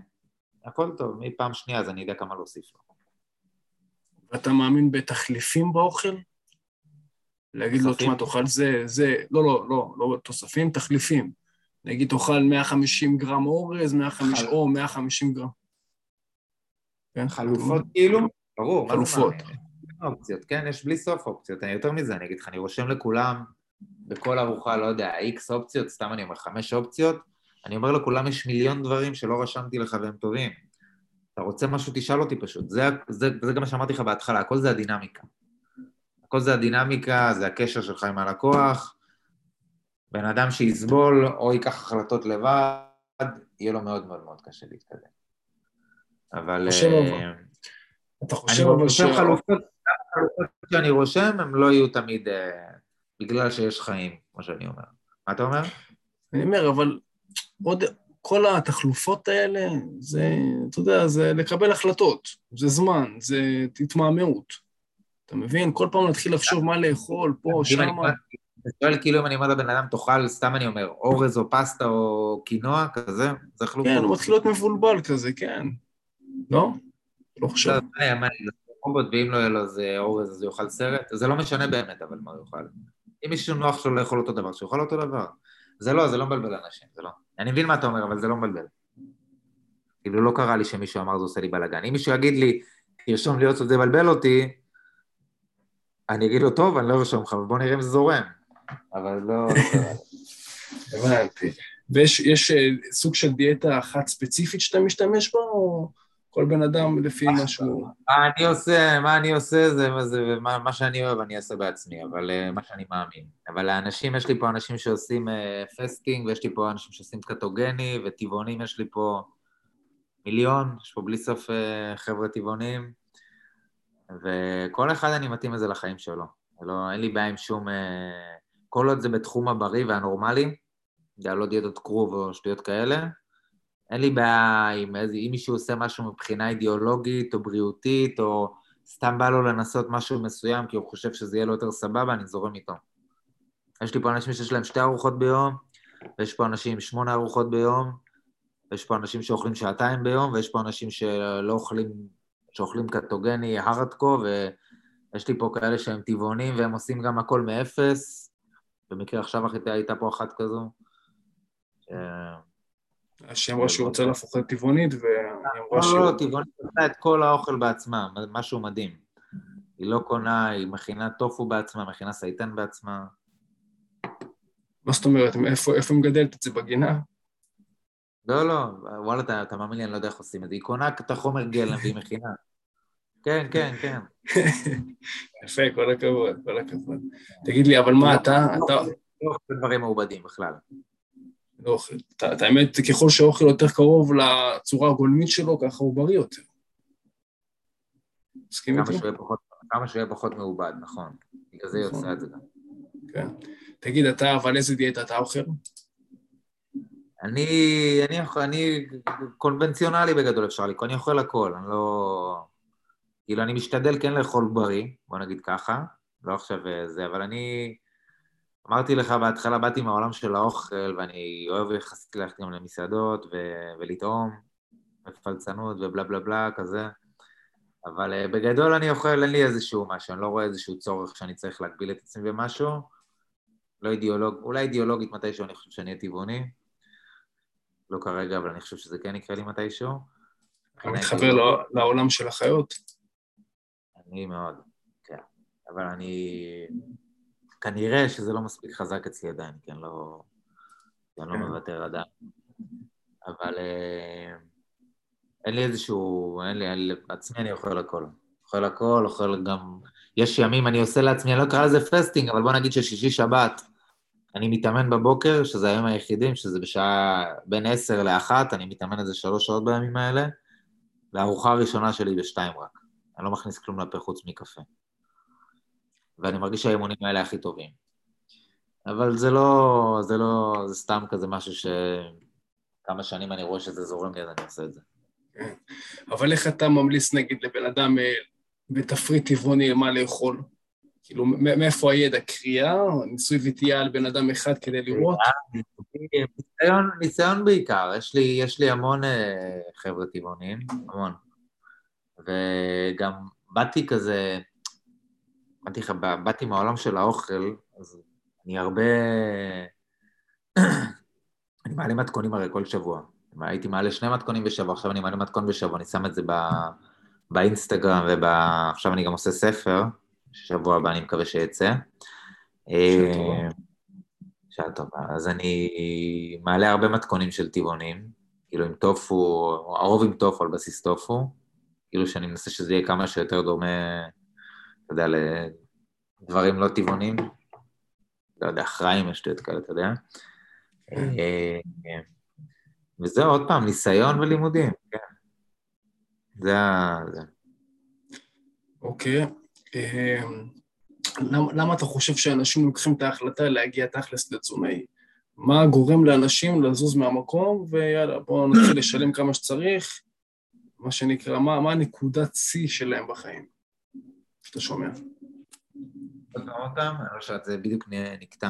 הכל טוב, מפעם שנייה אז אני אדע כמה להוסיף לו. ואתה מאמין בתחליפים באוכל? להגיד לו, תשמע, תאכל זה, זה, לא, לא, לא, לא תוספים, תחליפים. נגיד תאכל 150 גרם אורז, 150, או 150 גרם. כן, חלופות כאילו? ברור. חלופות. אופציות, כן, יש בלי סוף אופציות. אני יותר מזה, אני אגיד לך, אני רושם לכולם בכל ארוחה, לא יודע, איקס אופציות, סתם אני אומר חמש אופציות, אני אומר לכולם, יש מיליון דברים שלא רשמתי לך והם טובים. אתה רוצה משהו, תשאל אותי פשוט. זה, זה, זה גם מה שאמרתי לך בהתחלה, הכל זה הדינמיקה. הכל זה הדינמיקה, זה הקשר שלך עם הלקוח. בן אדם שיסבול או ייקח החלטות לבד, יהיה לו מאוד מאוד מאוד קשה להתקדם. אבל... אה, אתה חושב אבל ש... אני חלופות שאני רושם, הם לא יהיו תמיד אה, בגלל שיש חיים, כמו שאני אומר. מה אתה אומר? אני אומר, אבל עוד, כל התחלופות האלה, זה, אתה יודע, זה לקבל החלטות, זה זמן, זה התמהמהות. אתה מבין? כל פעם להתחיל לחשוב מה לאכול, פה, שם. אתה שואל כאילו אם אני אומר לבן אדם, תאכל, סתם אני אומר, אורז או פסטה או קינוע, כזה? זה חלופות. כן, הוא מתחיל להיות מבולבל כזה, כן. לא? לא חושב. לא, מה, רובוט, ואם לא יהיה לו איזה אורז אז הוא יאכל סרט? זה לא משנה באמת, אבל מה הוא יאכל. אם מישהו נוח שלו לאכול אותו דבר, שיאכל אותו דבר. זה לא, זה לא מבלבל אנשים, זה לא. אני מבין מה אתה אומר, אבל זה לא מבלבל. כאילו לא קרה לי שמישהו אמר זה עושה לי בלאגן. אם מישהו יגיד לי, תרשום לי עוד זה יבלבל אותי, אני אגיד לו, טוב, אני לא ארשום לך, בוא נראה אם זה זורם. אבל לא... הבנתי. ויש אה, סוג של דיאטה אחת ספציפית שאתה משתמש בה, או כל בן אדם לפי מה שהוא... מה אני עושה, מה אני עושה, זה, זה מה, מה שאני אוהב אני אעשה בעצמי, אבל uh, מה שאני מאמין. אבל האנשים, יש לי פה אנשים שעושים uh, פסטינג, ויש לי פה אנשים שעושים קטוגני, וטבעונים יש לי פה מיליון, יש פה בלי סוף חבר'ה טבעונים, וכל אחד אני מתאים את זה לחיים שלו. לא, אין לי בעיה עם שום... כל עוד זה בתחום הבריא והנורמלי, זה לא דיאטות כרוב או שטויות כאלה, אין לי בעיה אם, אם מישהו עושה משהו מבחינה אידיאולוגית או בריאותית, או סתם בא לו לנסות משהו מסוים כי הוא חושב שזה יהיה לו יותר סבבה, אני זורם איתו. יש לי פה אנשים שיש להם שתי ארוחות ביום, ויש פה אנשים עם שמונה ארוחות ביום, ויש פה אנשים שאוכלים שעתיים ביום, ויש פה אנשים שלא אוכלים, שאוכלים קטוגני הארדקו, ויש לי פה כאלה שהם טבעונים והם עושים גם הכל מאפס. במקרה עכשיו הייתה פה אחת כזו. שאמרה שהוא רוצה להפוך לטבעונית, והיא אמרה שהוא... לא, לא, טבעונית עושה את כל האוכל בעצמה, משהו מדהים. היא לא קונה, היא מכינה טופו בעצמה, מכינה סייטן בעצמה. מה זאת אומרת? איפה, איפה מגדלת את זה? בגינה? לא, לא, וואלה, אתה מאמין לי, אני לא יודע איך עושים את זה. היא קונה את החומר גלם והיא מכינה. כן, כן, כן. יפה, כל הכבוד, כל הכבוד. תגיד לי, אבל מה, אתה... אתה... לא דברים מעובדים בכלל. לאוכל. את האמת, ככל שהאוכל יותר קרוב לצורה הגולמית שלו, ככה הוא בריא יותר. מסכים איתי? כמה שהוא יהיה פחות מעובד, נכון. בגלל זה נכון. יוצא את זה גם. כן. תגיד, אתה, אבל איזה דיאטה אתה אוכל? אני, אני, אני קונבנציונלי בגדול אפשר לקרוא, אני אוכל הכל, אני לא... כאילו, אני משתדל כן לאכול בריא, בוא נגיד ככה, לא עכשיו אה, זה, אבל אני... אמרתי לך בהתחלה, באתי מהעולם של האוכל, ואני אוהב יחסית ללכת גם למסעדות ו- ולטעום, ופלצנות ובלה בלה בלה כזה, אבל uh, בגדול אני אוכל, אין לי איזשהו משהו, אני לא רואה איזשהו צורך שאני צריך להגביל את עצמי במשהו. לא אידיאולוג, אולי אידיאולוגית מתישהו אני חושב שאני אהיה טבעוני. לא כרגע, אבל אני חושב שזה כן יקרה לי מתישהו. אתה מתחבר לעולם של החיות? אני מאוד, כן. אבל אני... כנראה שזה לא מספיק חזק אצלי עדיין, כי אני לא, כי אני לא כן. מוותר עדיין. אבל אה, אין לי איזשהו... אין לי, אין לי... עצמי אני אוכל הכל. אוכל הכל, אוכל גם... יש ימים, אני עושה לעצמי, אני לא אקרא לזה פסטינג, אבל בוא נגיד ששישי-שבת אני מתאמן בבוקר, שזה היום היחידים, שזה בשעה בין עשר לאחת, אני מתאמן איזה שלוש שעות בימים האלה, והארוחה הראשונה שלי בשתיים רק. אני לא מכניס כלום לפה חוץ מקפה. ואני מרגיש שהאימונים האלה הכי טובים. אבל זה לא, זה לא, זה סתם כזה משהו שכמה שנים אני רואה שזה זורם לי, אז אני עושה את זה. אבל איך אתה ממליץ, נגיד, לבן אדם אה, בתפריט טבעוני מה לאכול? כאילו, מאיפה הידע? קריאה? ניסוי וטעייה על בן אדם אחד כדי לראות? ניסיון, ניסיון בעיקר. יש לי, יש לי המון אה, חבר'ה טבעונים, המון. וגם באתי כזה, אמרתי לך, באתי מהעולם של האוכל, אז אני הרבה... אני מעלה מתכונים הרי כל שבוע. הייתי מעלה שני מתכונים בשבוע, עכשיו אני מעלה מתכון בשבוע, אני שם את זה בא... באינסטגרם ועכשיו אני גם עושה ספר, שבוע הבא אני מקווה שיצא. שעה טובה. אז אני מעלה הרבה מתכונים של טבעונים, כאילו עם טופו, הרוב עם טופו על בסיס טופו, כאילו שאני מנסה שזה יהיה כמה שיותר דומה, אתה יודע, לדברים לא טבעונים, לא יודע, אחראים, יש שטויות כאלה, אתה יודע. אה, וזהו, עוד פעם, ניסיון ולימודים, כן. זה ה... אוקיי. אמ, למה, למה אתה חושב שאנשים לוקחים את ההחלטה להגיע תכלס לתזונאי? מה גורם לאנשים לזוז מהמקום, ויאללה, בואו נתחיל לשלם כמה שצריך, מה שנקרא, מה, מה הנקודת שיא שלהם בחיים, שאתה שומע? אותם? אני חושב שזה בדיוק נקטע.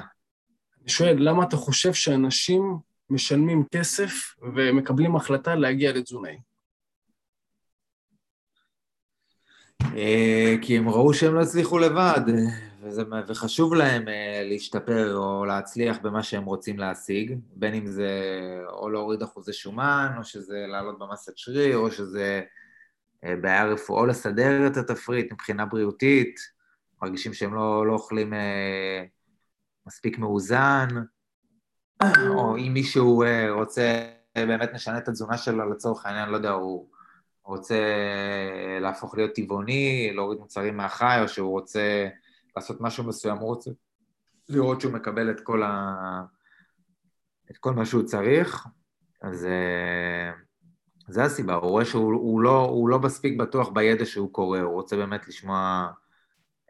אני שואל, למה אתה חושב שאנשים משלמים כסף ומקבלים החלטה להגיע לתזונאי? אה, כי הם ראו שהם לא הצליחו לבד, וזה, וחשוב להם אה, להשתפר או להצליח במה שהם רוצים להשיג, בין אם זה או להוריד אחוזי שומן, או שזה לעלות במסת שריר, או שזה אה, בעיה רפואית, או לסדר את התפריט מבחינה בריאותית, מרגישים שהם לא, לא אוכלים מספיק מאוזן, או אם מישהו רוצה, באמת נשנה את התזונה שלו לצורך העניין, לא יודע, הוא... רוצה להפוך להיות טבעוני, להוריד מוצרים מהחי, או שהוא רוצה לעשות משהו מסוים, הוא רוצה לראות שהוא מקבל את כל, ה... את כל מה שהוא צריך, אז אה, זה הסיבה, הוא רואה שהוא לא, הוא לא מספיק בטוח בידע שהוא קורא, הוא רוצה באמת לשמוע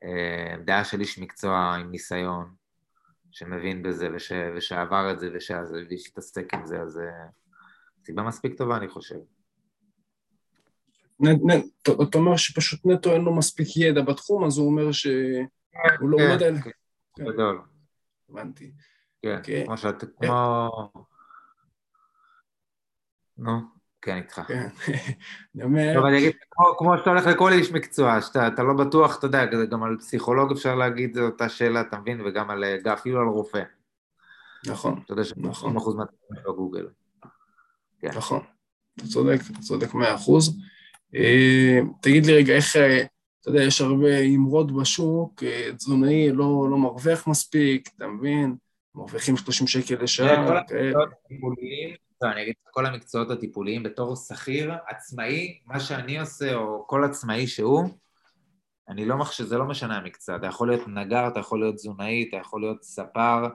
אה, דעה של איש מקצוע עם ניסיון, שמבין בזה וש, ושעבר את זה ושהתעסק עם זה, אז אה, סיבה מספיק טובה, אני חושב. אתה אומר שפשוט נטו אין לו מספיק ידע בתחום, אז הוא אומר שהוא לא כן, יודע... כן, כן, גדול. הבנתי. כן, אוקיי. כמו שאת... כמו... נו, כן, איתך. כן, אני אומר... טוב, אני אגיד, כמו שאתה הולך לכל איש מקצוע, שאתה לא בטוח, אתה יודע, גם על פסיכולוג אפשר להגיד אותה שאלה, אתה מבין? וגם על, אפילו על רופא. נכון, אתה יודע ש-90% מהתחום שלו גוגל. נכון, אתה צודק, אתה צודק מאה אחוז. אה, תגיד לי רגע, איך, אה, אתה יודע, יש הרבה אמרות בשוק, אה, תזונאי לא, לא מרוויח מספיק, אתה מבין? מרוויחים 30 שקל לשעה. אני אגיד כל המקצועות הטיפוליים בתור שכיר, עצמאי, מה שאני עושה, או כל עצמאי שהוא, אני לא מחשב, זה לא משנה המקצוע, אתה יכול להיות נגר, אתה יכול להיות תזונאי, אתה יכול להיות ספר,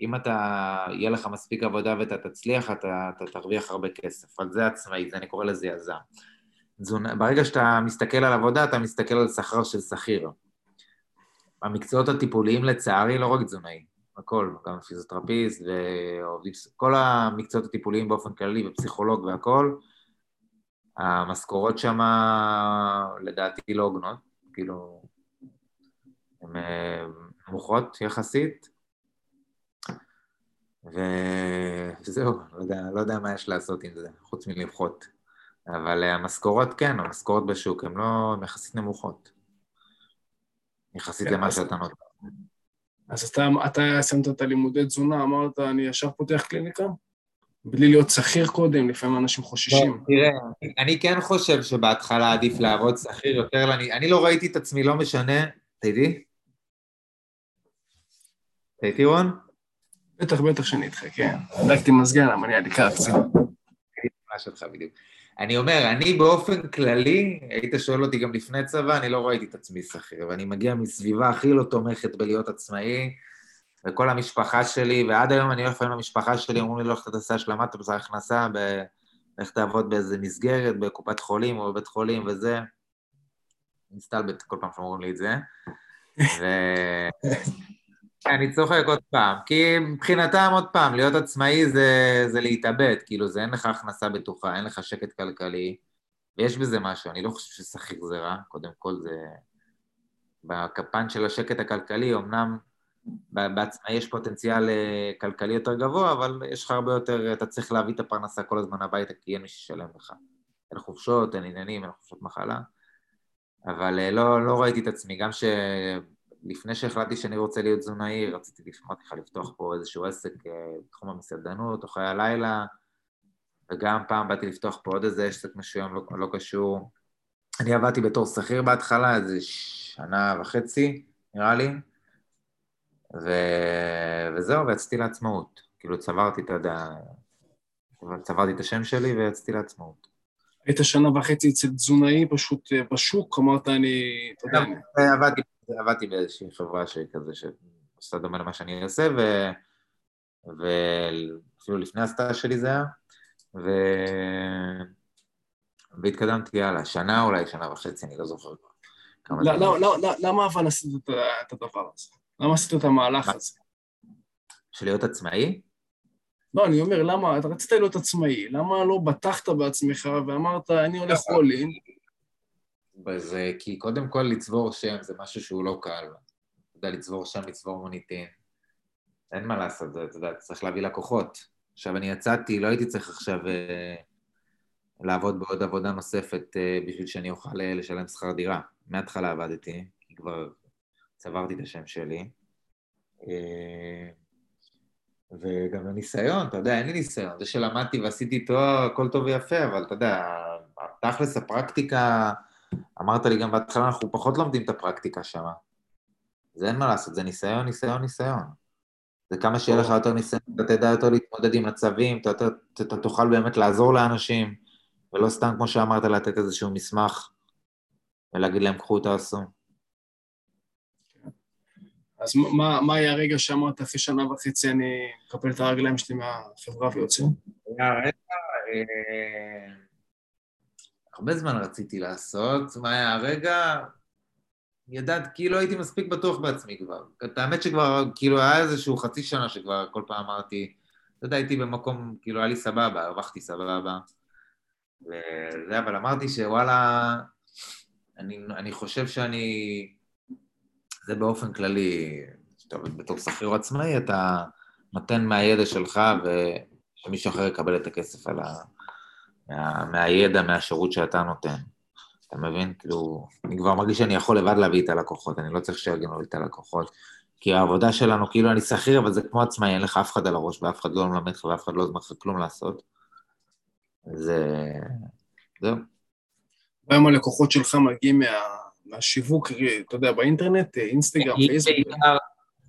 אם אתה, יהיה לך מספיק עבודה ואתה תצליח, אתה, אתה תרוויח הרבה כסף, אבל זה עצמאי, זה אני קורא לזה יזם. תזונה, ברגע שאתה מסתכל על עבודה, אתה מסתכל על שכר של שכיר. המקצועות הטיפוליים לצערי לא רק תזונאי, הכל, גם פיזיותרפיסט ועובדים, כל המקצועות הטיפוליים באופן כללי ופסיכולוג והכל, המשכורות שם לדעתי לא הוגנות, כאילו, הן אה, נמוכות יחסית, וזהו, לא יודע, לא יודע מה יש לעשות עם זה, חוץ מלמחות. אבל אה, המשכורות כן, המשכורות בשוק הן לא, הן יחסית נמוכות. יחסית כן, למה שאתה נותן. אז אתה, אתה סיימת את הלימודי תזונה, אמרת, אני ישר פותח קליניקה? בלי להיות שכיר קודם, לפעמים אנשים חוששים. לא, תראה, אני כן חושב שבהתחלה עדיף לעבוד שכיר יותר, אני, אני לא ראיתי את עצמי, לא משנה, אתה איתי? אתה איתי רון? בטח, בטח שאני איתך, כן. הדלקתי מזגן, אבל אני אדליקה קצת. מה שלך בדיוק. אני אומר, אני באופן כללי, היית שואל אותי גם לפני צבא, אני לא ראיתי את עצמי שכיר, ואני מגיע מסביבה הכי לא תומכת בלהיות עצמאי, וכל המשפחה שלי, ועד היום אני הולך למשפחה שלי, אומרים לי, לא, אתה תעשה השלמת בשר הכנסה, לך תעבוד באיזה מסגרת, בקופת חולים או בבית חולים וזה. מסתלבט כל פעם שאומרים לי את זה. ו... אני צוחק עוד פעם, כי מבחינתם עוד פעם, להיות עצמאי זה, זה להתאבד, כאילו זה אין לך הכנסה בטוחה, אין לך שקט כלכלי, ויש בזה משהו, אני לא חושב ששכיר זה רע, קודם כל זה... בקפן של השקט הכלכלי, אמנם בעצמאי יש פוטנציאל אה, כלכלי יותר גבוה, אבל יש לך הרבה יותר, אתה צריך להביא את הפרנסה כל הזמן הביתה, כי אין מי שישלם לך. אין חופשות, אין עניינים, אין חופשות מחלה, אבל אה, לא, לא ראיתי את עצמי, גם ש... לפני שהחלטתי שאני רוצה להיות תזונאי, רציתי אמרתי לך לפתוח פה איזשהו עסק אה, בתחום המסעדנות או חיי הלילה, וגם פעם באתי לפתוח פה עוד איזה עסק מסוים לא, לא קשור. אני עבדתי בתור שכיר בהתחלה, איזה שנה וחצי, נראה לי, ו... וזהו, ויצאתי לעצמאות. כאילו צברתי, אתה יודע, צברתי את השם שלי ויצאתי לעצמאות. היית שנה וחצי אצל תזונאי פשוט אה, בשוק, אמרת אני, אתה יודע... עבדתי עבדתי באיזושהי חברה שכזה, שעושה דומה למה שאני עושה, ו... ואפילו לפני הסטאז' שלי זה היה, ו... והתקדמתי הלאה, שנה אולי, שנה וחצי, אני לא זוכר כמה לא, לא, לא, לא, למה אבל עשית את הדבר הזה? למה עשית את המהלך הזה? של להיות עצמאי? לא, אני אומר, למה, אתה רצית להיות עצמאי, למה לא בטחת בעצמך ואמרת, אני הולך אולין, וזה כי קודם כל לצבור שם זה משהו שהוא לא קל. אתה יודע, לצבור שם, לצבור מוניטין. אין מה לעשות, אתה יודע, צריך להביא לקוחות. עכשיו, אני יצאתי, לא הייתי צריך עכשיו אה, לעבוד בעוד עבודה נוספת אה, בשביל שאני אוכל אה, לשלם שכר דירה. מההתחלה עבדתי, כי כבר צברתי את השם שלי. אה, וגם הניסיון, אתה יודע, אין לי ניסיון. זה שלמדתי ועשיתי תואר, הכל טוב ויפה, אבל אתה יודע, תכלס הפרקטיקה... אמרת לי גם בהתחלה, אנחנו פחות לומדים את הפרקטיקה שם. זה אין מה לעשות, זה ניסיון, ניסיון, ניסיון. זה כמה שיהיה לך יותר ניסיון, אתה תדע יותר להתמודד עם מצבים, אתה, אתה, אתה, אתה תוכל באמת לעזור לאנשים, ולא סתם, כמו שאמרת, לתת איזשהו מסמך ולהגיד להם, קחו, תעשו. אז מה, מה היה הרגע שאמרת, אחרי שנה וחצי אני מקפל את הרגליים שלי מהחברה ויוצא? היה רגע, אה, הרבה זמן רציתי לעשות, מה היה הרגע? ידעת, כאילו הייתי מספיק בטוח בעצמי כבר. את האמת שכבר, כאילו היה איזשהו חצי שנה שכבר כל פעם אמרתי, אתה יודע, הייתי במקום, כאילו היה לי סבבה, הרווחתי סבבה. וזה, אבל אמרתי שוואלה, אני, אני חושב שאני, זה באופן כללי, טוב, בתור שכיר עצמאי, אתה נותן מהידע שלך ושמישהו אחר יקבל את הכסף על ה... מה, מהידע, מהשירות שאתה נותן. אתה מבין? כאילו, אני כבר מרגיש שאני יכול לבד להביא את הלקוחות, אני לא צריך שיארגנו לי את הלקוחות. כי העבודה שלנו, כאילו אני שכיר, אבל זה כמו עצמאי, אין לך אף אחד על הראש, ואף אחד לא מלמד לך, ואף אחד לא עוזר לך כלום לעשות. זה... זהו. והיום הלקוחות שלך מגיעים מה... מהשיווק, אתה יודע, באינטרנט, אינסטגרם, פייסבוק?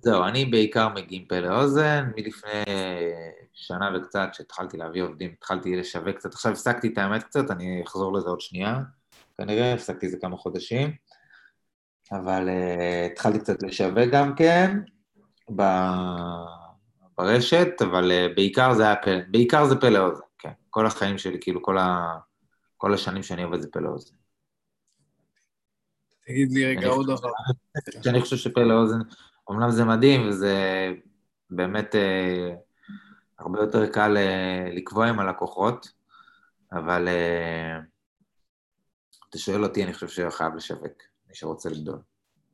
זהו, אני בעיקר מגיעים פה לאוזן, מלפני שנה וקצת שהתחלתי להביא עובדים, התחלתי לשווק קצת, עכשיו הפסקתי את האמת קצת, אני אחזור לזה עוד שנייה, כנראה, הפסקתי זה כמה חודשים, אבל uh, התחלתי קצת לשווק גם כן, ב... ברשת, אבל uh, בעיקר זה היה פה, בעיקר זה פה לאוזן, כן, כל החיים שלי, כאילו כל, ה... כל השנים שאני עובד זה פה לאוזן. תגיד לי רגע עוד דבר. אני חושב שפה לאוזן, אמנם זה מדהים וזה באמת אה, הרבה יותר קל אה, לקבוע עם הלקוחות, אבל אה, אתה שואל אותי, אני חושב שחייב לשווק, מי שרוצה לגדול.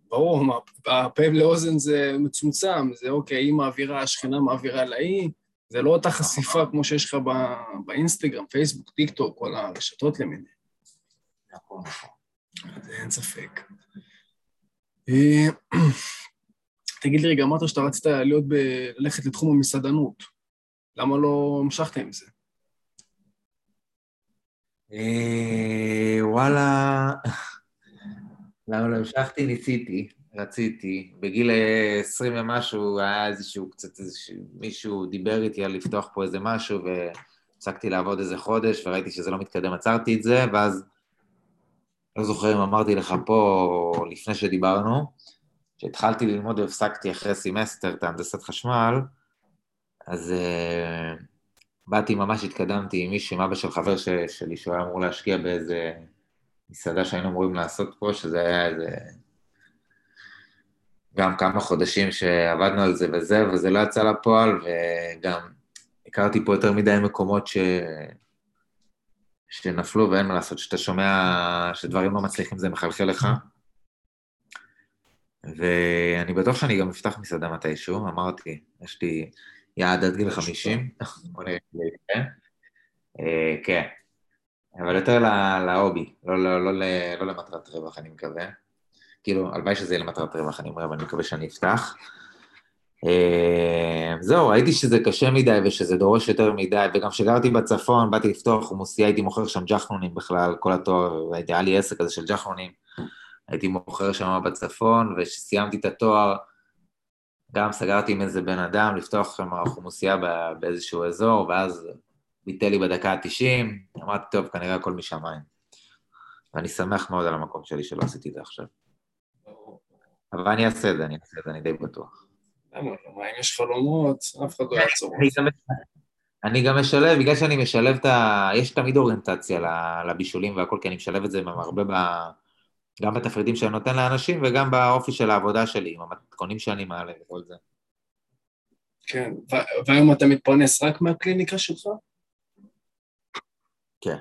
ברור, הפה לאוזן זה מצומצם, זה אוקיי, היא מעבירה, השכנה מעבירה לאי, זה לא אותה חשיפה כמו שיש לך באינסטגרם, פייסבוק, טיק טוק, כל הרשתות למיניהן. נכון, נכון. אין ספק. תגיד לי רגע, אמרת שאתה רצית להיות ב... ללכת לתחום המסעדנות. למה לא המשכת עם זה? אה, וואלה, למה לא המשכתי? ניסיתי, רציתי. בגיל 20 ומשהו היה איזשהו, קצת איזשהו, מישהו דיבר איתי על לפתוח פה איזה משהו, והפסקתי לעבוד איזה חודש, וראיתי שזה לא מתקדם, עצרתי את זה, ואז, לא זוכר אם אמרתי לך פה לפני שדיברנו, כשהתחלתי ללמוד והפסקתי אחרי סמסטר את ההנדסת חשמל, אז uh, באתי, ממש התקדמתי עם מישהו, עם אבא של חבר ש, שלי, שהוא היה אמור להשקיע באיזה מסעדה שהיינו אמורים לעשות פה, שזה היה איזה... גם כמה חודשים שעבדנו על זה וזה, וזה לא יצא לפועל, וגם הכרתי פה יותר מדי מקומות ש... שנפלו ואין מה לעשות, שאתה שומע שדברים לא מצליחים זה מחלחל לך. ואני בטוח שאני גם אפתח מסעדה מתישהו, אמרתי, יש לי יעד עד גיל 50, כן. אה, כן, אבל יותר להובי, לא, לא, לא, לא למטרת רווח, אני מקווה. כאילו, הלוואי שזה יהיה למטרת רווח, אני אומר, אבל אני מקווה שאני אפתח. אה, זהו, ראיתי שזה קשה מדי ושזה דורש יותר מדי, וגם כשגרתי בצפון, באתי לפתוח חומוסייה, הייתי מוכר שם ג'חנונים בכלל, כל התואר, היה לי עסק כזה של ג'חנונים. הייתי מוכר שם בצפון, וכשסיימתי את התואר, גם סגרתי עם איזה בן אדם לפתוח שם חומוסייה באיזשהו אזור, ואז ביטל לי בדקה ה-90, אמרתי, טוב, כנראה הכל משמיים. ואני שמח מאוד על המקום שלי שלא עשיתי את זה עכשיו. אבל אני אעשה את זה, אני אעשה את זה, אני די בטוח. למה? אם יש חלומות, אף אחד לא יעצור. אני גם משלב, בגלל שאני משלב את ה... יש תמיד אוריינטציה לבישולים והכל, כי אני משלב את זה הרבה ב... גם בתפריטים שאני נותן לאנשים וגם באופי של העבודה שלי, עם המתכונים שאני מעלה וכל זה. כן, והיום אתה מתפרנס רק מהקליניקה שלך? כן.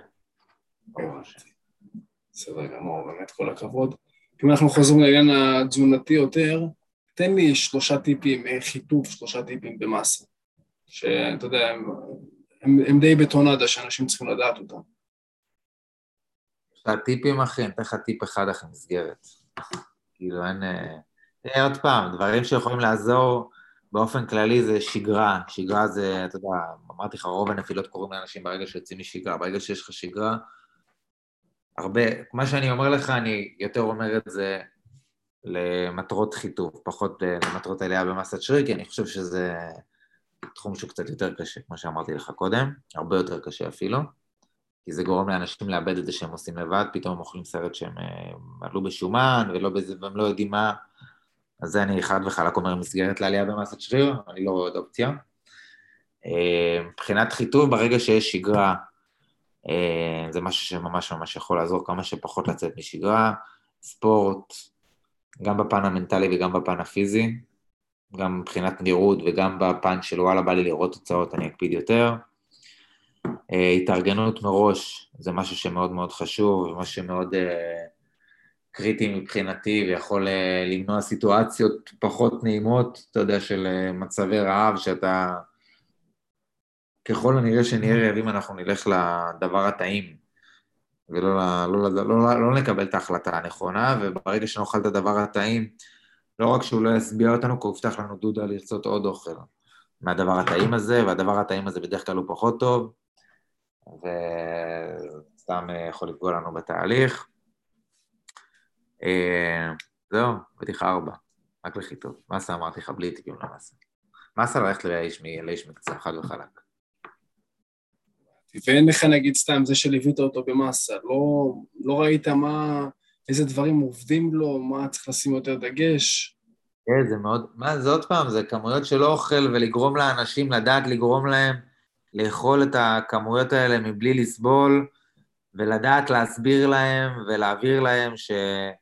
בסדר גמור, באמת כל הכבוד. אם אנחנו חוזרים לעניין התזונתי יותר, תן לי שלושה טיפים, אה, חיתוף שלושה טיפים במאסה, שאתה יודע, הם, הם, הם די בטונדה שאנשים צריכים לדעת אותם. הטיפים אחי, אני אתן לך טיפ אחד אחרי מסגרת. כאילו אין... אה, עוד פעם, דברים שיכולים לעזור באופן כללי זה שגרה. שגרה זה, אתה יודע, אמרתי לך, רוב הנפילות קורים לאנשים ברגע שיוצאים משגרה. ברגע שיש לך שגרה, הרבה, מה שאני אומר לך, אני יותר אומר את זה למטרות חיתוך, פחות אה, למטרות עלייה במסת שריר, כי אני חושב שזה תחום שהוא קצת יותר קשה, כמו שאמרתי לך קודם, הרבה יותר קשה אפילו. כי זה גורם לאנשים לאבד את זה שהם עושים לבד, פתאום הם אוכלים סרט שהם אה, עלו בשומן ולא בזה, והם לא יודעים מה, אז זה אני חד וחלק אומר מסגרת לעלייה במסת שריר, אני לא רואה עוד אופציה. אה, מבחינת חיטוב, ברגע שיש שגרה, אה, זה משהו שממש ממש יכול לעזור כמה שפחות לצאת משגרה, ספורט, גם בפן המנטלי וגם בפן הפיזי, גם מבחינת נראות וגם בפן של וואלה בא לי לראות תוצאות אני אקפיד יותר. אה, התארגנות מראש זה משהו שמאוד מאוד חשוב, משהו שמאוד אה, קריטי מבחינתי ויכול אה, למנוע סיטואציות פחות נעימות, אתה יודע, של מצבי רעב, שאתה... ככל הנראה שנהיה רעבים אנחנו נלך לדבר הטעים ולא לא, לא, לא, לא, לא נקבל את ההחלטה הנכונה, וברגע שנאכל את הדבר הטעים, לא רק שהוא לא ישביע אותנו, כי הוא יפתח לנו דודה לרצות עוד אוכל. מהדבר הטעים הזה, והדבר הטעים הזה בדרך כלל הוא פחות טוב, וסתם אה, יכול לפגוע לנו בתהליך. אה, זהו, בדיחה ארבע, רק לחיטוב. מסה אמרתי לך בלי טיפים למסה. מסה ללכת לאיש מקצוע, חד וחלק. ואין לך נגיד סתם זה שליווית אותו במסה, לא, לא ראית מה, איזה דברים עובדים לו, מה צריך לשים יותר דגש? כן, זה מאוד, מה זה עוד פעם, זה כמויות של אוכל ולגרום לאנשים לדעת לגרום להם לאכול את הכמויות האלה מבלי לסבול, ולדעת להסביר להם ולהעביר להם שזה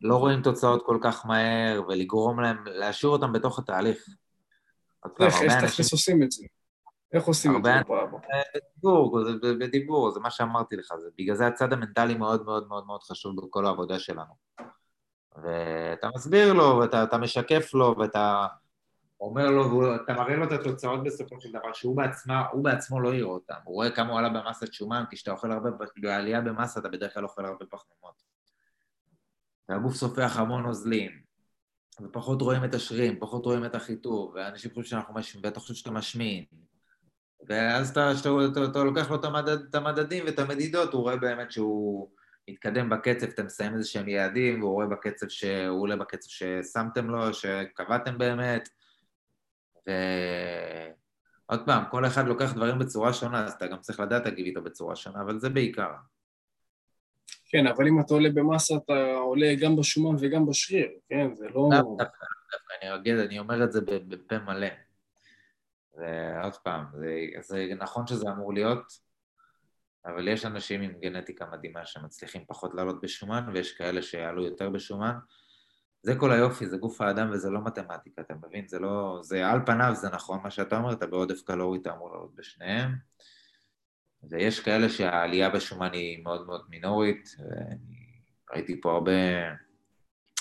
לא רואים תוצאות כל כך מהר, ולגרום להם, להשאיר אותם בתוך התהליך. איך, איך תכלס עושים את זה? איך עושים את זה? בדיבור, זה בדיבור, זה מה שאמרתי לך, זה, בגלל זה הצד המנטלי מאוד מאוד מאוד מאוד חשוב בכל העבודה שלנו. ואתה מסביר לו, ואתה משקף לו, ואתה אומר לו, ואתה מראה לו את התוצאות בסופו של דבר, שהוא בעצמה, בעצמו לא יראה אותם, הוא רואה כמה הוא עלה במסת שומן, כי כשאתה אוכל הרבה, בעלייה במסה אתה בדרך כלל אוכל הרבה פחמימות. והגוף סופח המון נוזלים, ופחות רואים את השרירים, פחות רואים את החיטוב, ואנשים חושבים שאנחנו משמין, ואתה חושב שאתה משמין. ואז אתה, שאתה, אתה, אתה לוקח לו את, המדד, את המדדים ואת המדידות, הוא רואה באמת שהוא מתקדם בקצב, אתם מסיים איזה שהם יעדים, והוא רואה בקצב שהוא עולה בקצב ששמתם לו, שקבעתם באמת. ועוד פעם, כל אחד לוקח דברים בצורה שונה, אז אתה גם צריך לדעת להגיב איתו בצורה שונה, אבל זה בעיקר. כן, אבל אם אתה עולה במסה, אתה עולה גם בשומן וגם בשריר, כן? זה לא... דווקא, אני אגיד, אני אומר את זה בפה מלא. ועוד פעם, זה, זה נכון שזה אמור להיות, אבל יש אנשים עם גנטיקה מדהימה שמצליחים פחות לעלות בשומן, ויש כאלה שיעלו יותר בשומן. זה כל היופי, זה גוף האדם וזה לא מתמטיקה, אתה מבין? זה לא... זה על פניו זה נכון מה שאתה אומר, אתה בעודף קלורי אתה אמור לעלות בשניהם. ויש כאלה שהעלייה בשומן היא מאוד מאוד מינורית, ואני ראיתי פה הרבה,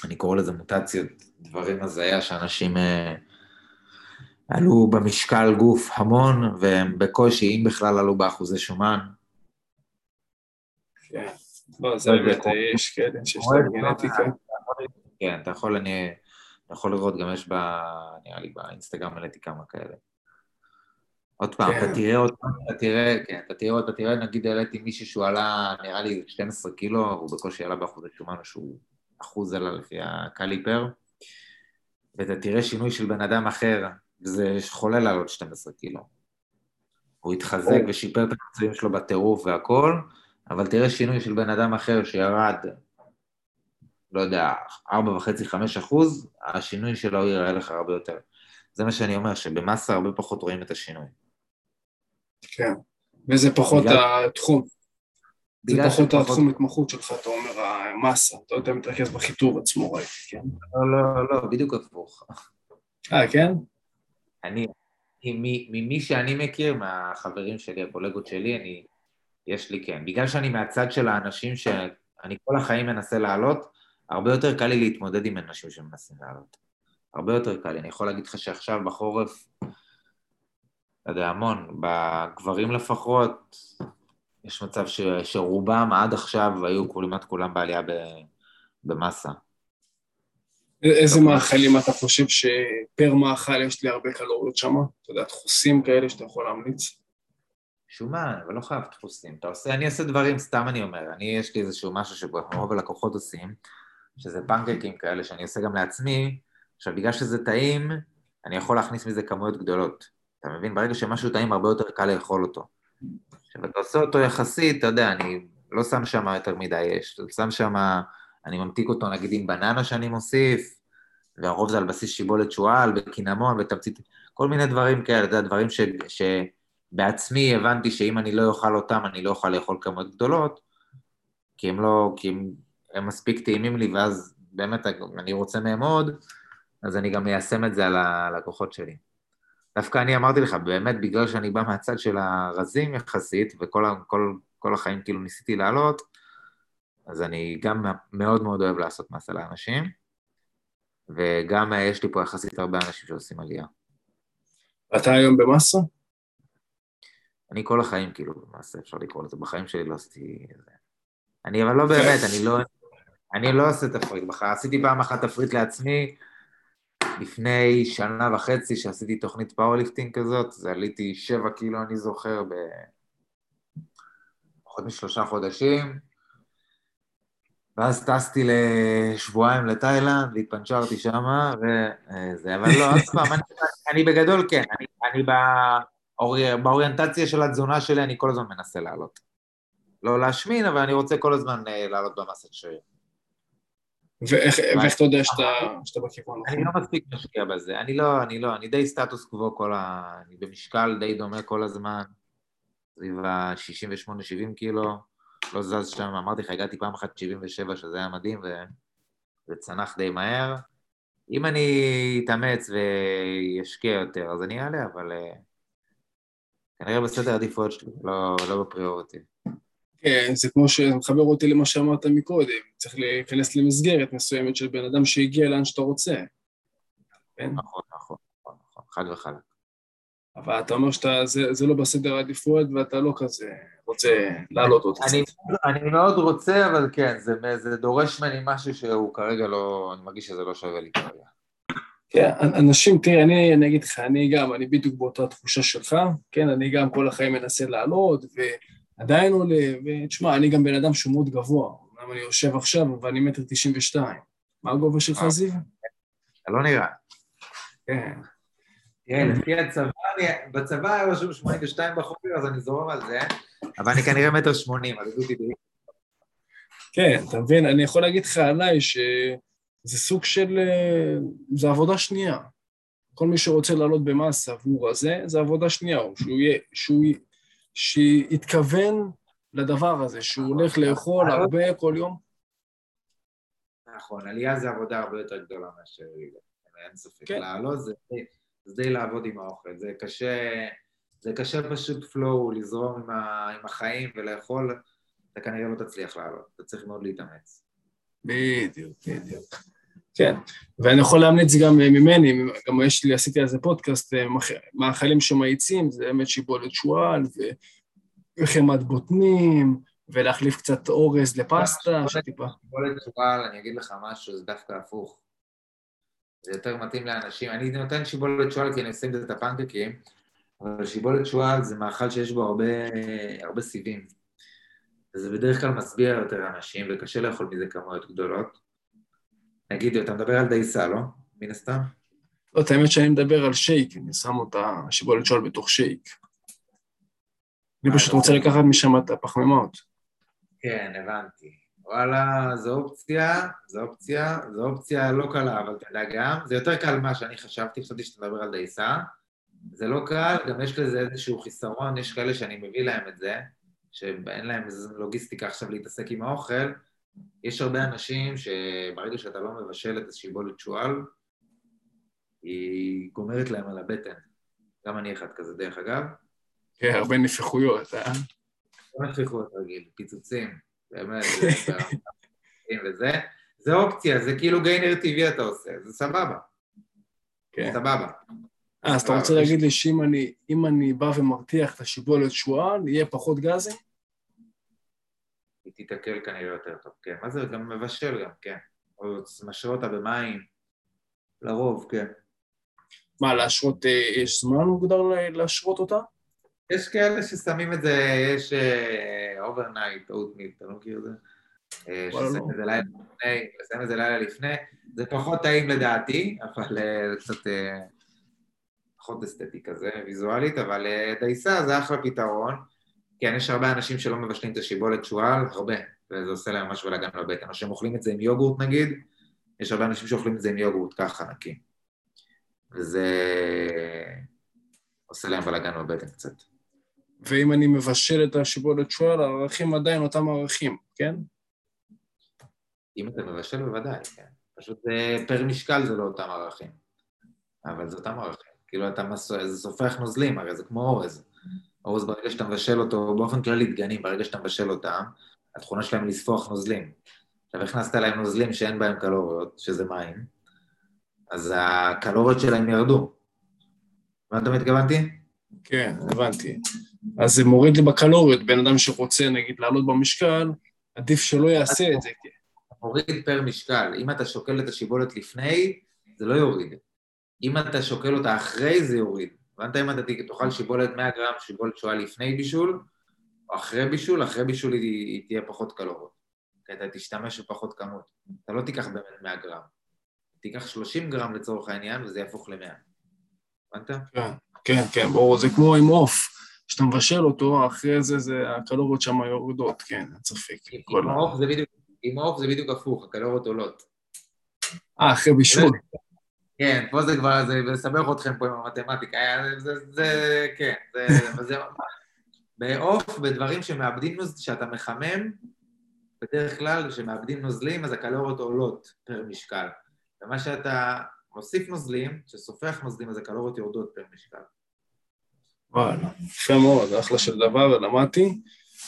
אני קורא לזה מוטציות, דברים הזיה שאנשים אה, עלו במשקל גוף המון, והם בקושי, אם בכלל עלו באחוזי שומן. כן, לא, זה באמת, יש כאלה שיש להם גנטיקה. כן, אתה יכול, אני, אתה יכול לראות, גם יש ב... נראה לי באינסטגרם העליתי כמה כאלה. עוד פעם, אתה כן. תראה עוד פעם, אתה תראה, כן, אתה תראה, אתה תראה, נגיד העליתי מישהו שהוא עלה, נראה לי 12 קילו, הוא בקושי עלה באחוזי שומן, שהוא אחוז עלה לפי הקליפר, ואתה תראה שינוי של בן אדם אחר, וזה חולה לעלות 12 קילו. הוא התחזק ושיפר את המצבים שלו בטירוף והכל, אבל תראה שינוי של בן אדם אחר שירד, לא יודע, 4.5-5 אחוז, השינוי שלו יראה לך הרבה יותר. זה מה שאני אומר, שבמסה הרבה פחות רואים את השינוי. כן, וזה פחות בגלל... התחום. זה פחות התחום התמחות שלך, אתה אומר, המסה, אתה יותר מתרכז בחיתור עצמו, ראיתי, כן? לא, לא, לא, בדיוק הפוך. אה, כן? אני, ממי שאני מכיר, מהחברים שלי, הקולגות שלי, אני, יש לי כן. בגלל שאני מהצד של האנשים שאני כל החיים מנסה לעלות, הרבה יותר קל לי להתמודד עם אנשים שמנסים לעלות. הרבה יותר קל לי. אני יכול להגיד לך שעכשיו בחורף, לא יודע, המון, בגברים לפחות, יש מצב ש, שרובם עד עכשיו היו כמעט כולם בעלייה במסה. איזה מאכלים אתה חושב שפר מאכל יש לי הרבה קלוריות שם? אתה יודע, דחוסים כאלה שאתה יכול להמליץ? שומן, אבל לא חייב דחוסים. אתה עושה, אני אעשה דברים, סתם אני אומר, אני, יש לי איזשהו משהו שרוב הלקוחות עושים, שזה פנקקים כאלה שאני עושה גם לעצמי, עכשיו, בגלל שזה טעים, אני יכול להכניס מזה כמויות גדולות. אתה מבין? ברגע שמשהו טעים, הרבה יותר קל לאכול אותו. עכשיו, אתה עושה אותו יחסית, אתה יודע, אני לא שם שם יותר מדי אש, אתה שם שם, אני ממתיק אותו נגיד עם בננה שאני מוסיף, והרוב זה על בסיס שיבולת שועל, וקינמון, ותמצית, כל מיני דברים כאלה, אתה יודע, דברים ש, שבעצמי הבנתי שאם אני לא אוכל אותם, אני לא אוכל לאכול כמויות גדולות, כי הם לא, כי הם, הם מספיק טעימים לי, ואז באמת אני רוצה מהם עוד, אז אני גם מיישם את זה על הלקוחות שלי. דווקא אני אמרתי לך, באמת בגלל שאני בא מהצד של הרזים יחסית, וכל כל, כל החיים כאילו ניסיתי לעלות, אז אני גם מאוד מאוד אוהב לעשות מסה לאנשים, וגם יש לי פה יחסית הרבה אנשים שעושים עלייה. אתה היום במסה? אני כל החיים כאילו במסה, אפשר לקרוא לזה, בחיים שלי לא עשיתי... אני אבל לא באמת, אני לא... אני לא עושה תפריט, עשיתי פעם אחת תפריט לעצמי, לפני שנה וחצי שעשיתי תוכנית powerlifting כזאת, זה עליתי שבע קילו, אני זוכר, בפחות משלושה חודשים, ואז טסתי לשבועיים לתאילנד, והתפנצ'רתי שמה, וזה, אבל לא, עוד פעם, אני, אני בגדול כן, אני, אני באורי, באוריינטציה של התזונה שלי, אני כל הזמן מנסה לעלות. לא להשמין, אבל אני רוצה כל הזמן אה, לעלות במסת שריר. ואיך, ואיך אתה יודע שאתה, שאתה בכיוון אני לא מספיק משקיע בזה, אני לא, אני לא, אני די סטטוס קוו כל ה... אני במשקל די דומה כל הזמן, סביב ה-68-70 קילו, לא זז שם, אמרתי לך, הגעתי פעם אחת 77, שזה היה מדהים, וזה צנח די מהר. אם אני אתאמץ וישקיע יותר, אז אני אעלה, אבל uh, כנראה בסדר עדיפויות שלי, לא, לא בפריאורטי. כן, זה כמו שמחבר אותי למה שאמרת מקודם, צריך להיכנס למסגרת מסוימת של בן אדם שהגיע לאן שאתה רוצה. כן? נכון, נכון, נכון, נכון, חד וחלק. אבל אתה אומר שזה לא בסדר העדיפויות ואתה לא כזה רוצה להעלות אותי אני, אני מאוד רוצה, אבל כן, זה, זה דורש ממני משהו שהוא כרגע לא, אני מרגיש שזה לא שווה לי כרגע. כן, אנשים, תראה, אני, אני אגיד לך, אני גם, אני בדיוק באותה תחושה שלך, כן, אני גם כל החיים מנסה לעלות, ועדיין עולה, ותשמע, אני גם בן אדם שהוא מאוד גבוה, אמנם אני יושב עכשיו, ואני מטר תשעים ושתיים. מה הגובה שלך, אה. זיו? אתה לא נראה. כן. כן, לפי הצבא, בצבא היה רשום 82 בחורים, אז אני זורם על זה, אבל אני כנראה מטר שמונים, אז דודי די. כן, אתה מבין, אני יכול להגיד לך עליי שזה סוג של... אה, זה עבודה שנייה. כל מי שרוצה לעלות במאסה והוא רזה, זה עבודה שנייה, שהוא יהיה, שהוא שיתכוון לדבר הזה, שהוא הולך לאכול הרבה כל יום. נכון, עלייה זה עבודה הרבה יותר גדולה מאשר אין ספק. כן. לעלות זה, זה די לעבוד עם האוכל, זה קשה, זה קשה פשוט פלואו, לזרום עם, ה, עם החיים ולאכול, אתה כנראה לא תצליח לעלות, אתה צריך מאוד להתאמץ. בדיוק, בדיוק. כן, ואני יכול להמליץ גם ממני, גם יש לי, עשיתי על זה פודקאסט, אה, מאכלים שמאיצים, זה באמת שיבולת שועל וחמת בוטנים, ולהחליף קצת אורז לפסטה, שטיפה. שיבולת שועל, אני אגיד לך משהו, זה דווקא הפוך. זה יותר מתאים לאנשים. אני נותן שיבולת שועל כי אני עושה את הפנקקים, אבל שיבולת שועל זה מאכל שיש בו הרבה, הרבה סיבים. וזה בדרך כלל משביע יותר אנשים, וקשה לאכול מזה כמויות גדולות. נגיד, אתה מדבר על דייסה, לא? מן הסתם? לא, את האמת שאני מדבר על שייק, אני שם אותה, שיבולת שועל בתוך שייק. אני פשוט רוצה לקחת משם את הפחמימות. כן, הבנתי. וואלה, זו אופציה, זו אופציה, זו אופציה לא קלה, אבל אתה יודע גם, זה יותר קל ממה שאני חשבתי, חשבתי שאתה מדבר על דייסה. זה לא קל, גם יש לזה איזשהו חיסרון, יש כאלה שאני מביא להם את זה, שאין להם איזו לוגיסטיקה עכשיו להתעסק עם האוכל. יש הרבה אנשים שברגע שאתה לא מבשל את השיבולת שועל, היא גומרת להם על הבטן. גם אני אחד כזה, דרך אגב. כן, הרבה נפיחויות, אה? הרבה נפיחויות רגיל, פיצוצים. באמת, וזה, זה אופציה, זה כאילו גיינר טבעי אתה עושה, זה סבבה. כן. סבבה. אה, אז אתה רוצה להגיד לי שאם אני, אני בא ומרתיח את השיבולת שועל, יהיה פחות גזי? היא תתעכל כנראה יותר טוב, כן. מה זה, גם מבשל גם, כן. או משרה אותה במים, לרוב, כן. מה, להשרות, אה, יש זמן מוגדר להשרות אותה? יש כאלה ששמים את זה, יש overnight, oatmeal, אתה לא מכיר את זה? אה, ששמים לא. את זה לילה לפני, את זה לילה לפני, זה פחות טעים לדעתי, אבל אה, זה קצת אה, פחות אסתטי כזה, ויזואלית, אבל דייסה זה אחלה פתרון. כן, יש הרבה אנשים שלא מבשלים את השיבולת שועל, הרבה, וזה עושה להם ממש בלאגן בבטן, או שהם אוכלים את זה עם יוגורט נגיד, יש הרבה אנשים שאוכלים את זה עם יוגורט ככה נקי. וזה עושה להם בלאגן בבטן קצת. ואם אני מבשל את השיבולת שועל, הערכים עדיין אותם ערכים, כן? אם אתה מבשל בוודאי, כן. פשוט אה, פר משקל זה לא אותם ערכים. אבל זה אותם ערכים. כאילו אתה מס... זה סופח נוזלים, הרי זה כמו אורז. אורז ברגע שאתה מבשל אותו, באופן כללי דגנים, ברגע שאתה מבשל אותם, התכונה שלהם לספוח נוזלים. עכשיו הכנסת להם נוזלים שאין בהם קלוריות, שזה מים, אז הקלוריות שלהם ירדו. הבנת מה התכוונתי? כן, הבנתי. אז זה מוריד לי בקלוריות, בן אדם שרוצה נגיד לעלות במשקל, עדיף שלא יעשה את זה. מוריד פר משקל. אם אתה שוקל את השיבולת לפני, זה לא יוריד. אם אתה שוקל אותה אחרי, זה יוריד. הבנת אם אתה תאכל שיבולת 100 גרם, שיבולת שואה לפני בישול, או אחרי בישול, אחרי בישול היא, היא תהיה פחות קלוריות. כי אתה תשתמש בפחות כמות. אתה לא תיקח באמת 100 גרם. תיקח 30 גרם לצורך העניין, וזה יהפוך ל-100. הבנת? כן, כן, כן, ברור, זה כמו עם עוף. כשאתה מבשל אותו, אחרי זה, זה הקלוריות שם יורדות, כן, אין ספק. עם העוף זה בדיוק, הפוך, הקלוריות עולות. אה, אחרי בישול. כן, פה זה כבר, זה מסבך אתכם פה עם המתמטיקה, זה, זה, כן, זה, זה, בעוף, בדברים שמאבדים שאתה מחמם, בדרך כלל כשמאבדים נוזלים, אז הקלוריות עולות פר משקל. ומה שאתה מוסיף נוזלים, כשסופח נוזלים, אז הקלוריות יורדות פר משקל. וואלה, יפה מאוד, אחלה של דבר, למדתי.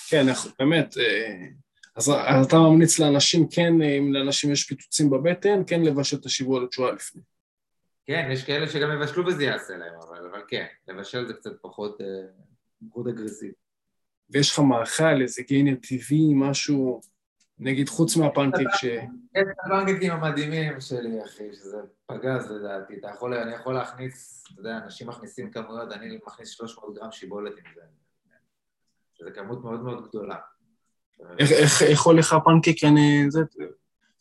כן, באמת, אה, אז, אתה ממליץ לאנשים, כן, אם לאנשים יש פיצוצים בבטן, כן לבשל את השיבולת שואה לפני. כן, יש כאלה שגם יבשלו וזה יעשה להם, אבל, אבל כן, לבשל זה קצת פחות, אה, פחות אגרסיבי. ויש לך מאכל, איזה גיינר טבעי, משהו נגיד חוץ מהפנקק ש... כן, הפנקקים המדהימים שלי, אחי, שזה פגז לדעתי. אתה יכול, אני יכול להכניס, אתה יודע, אנשים מכניסים כמויות, אני מכניס 300 גרם שיבולת עם זה. שזה כמות מאוד מאוד גדולה. איך, הולך הפנקק? אני... זה...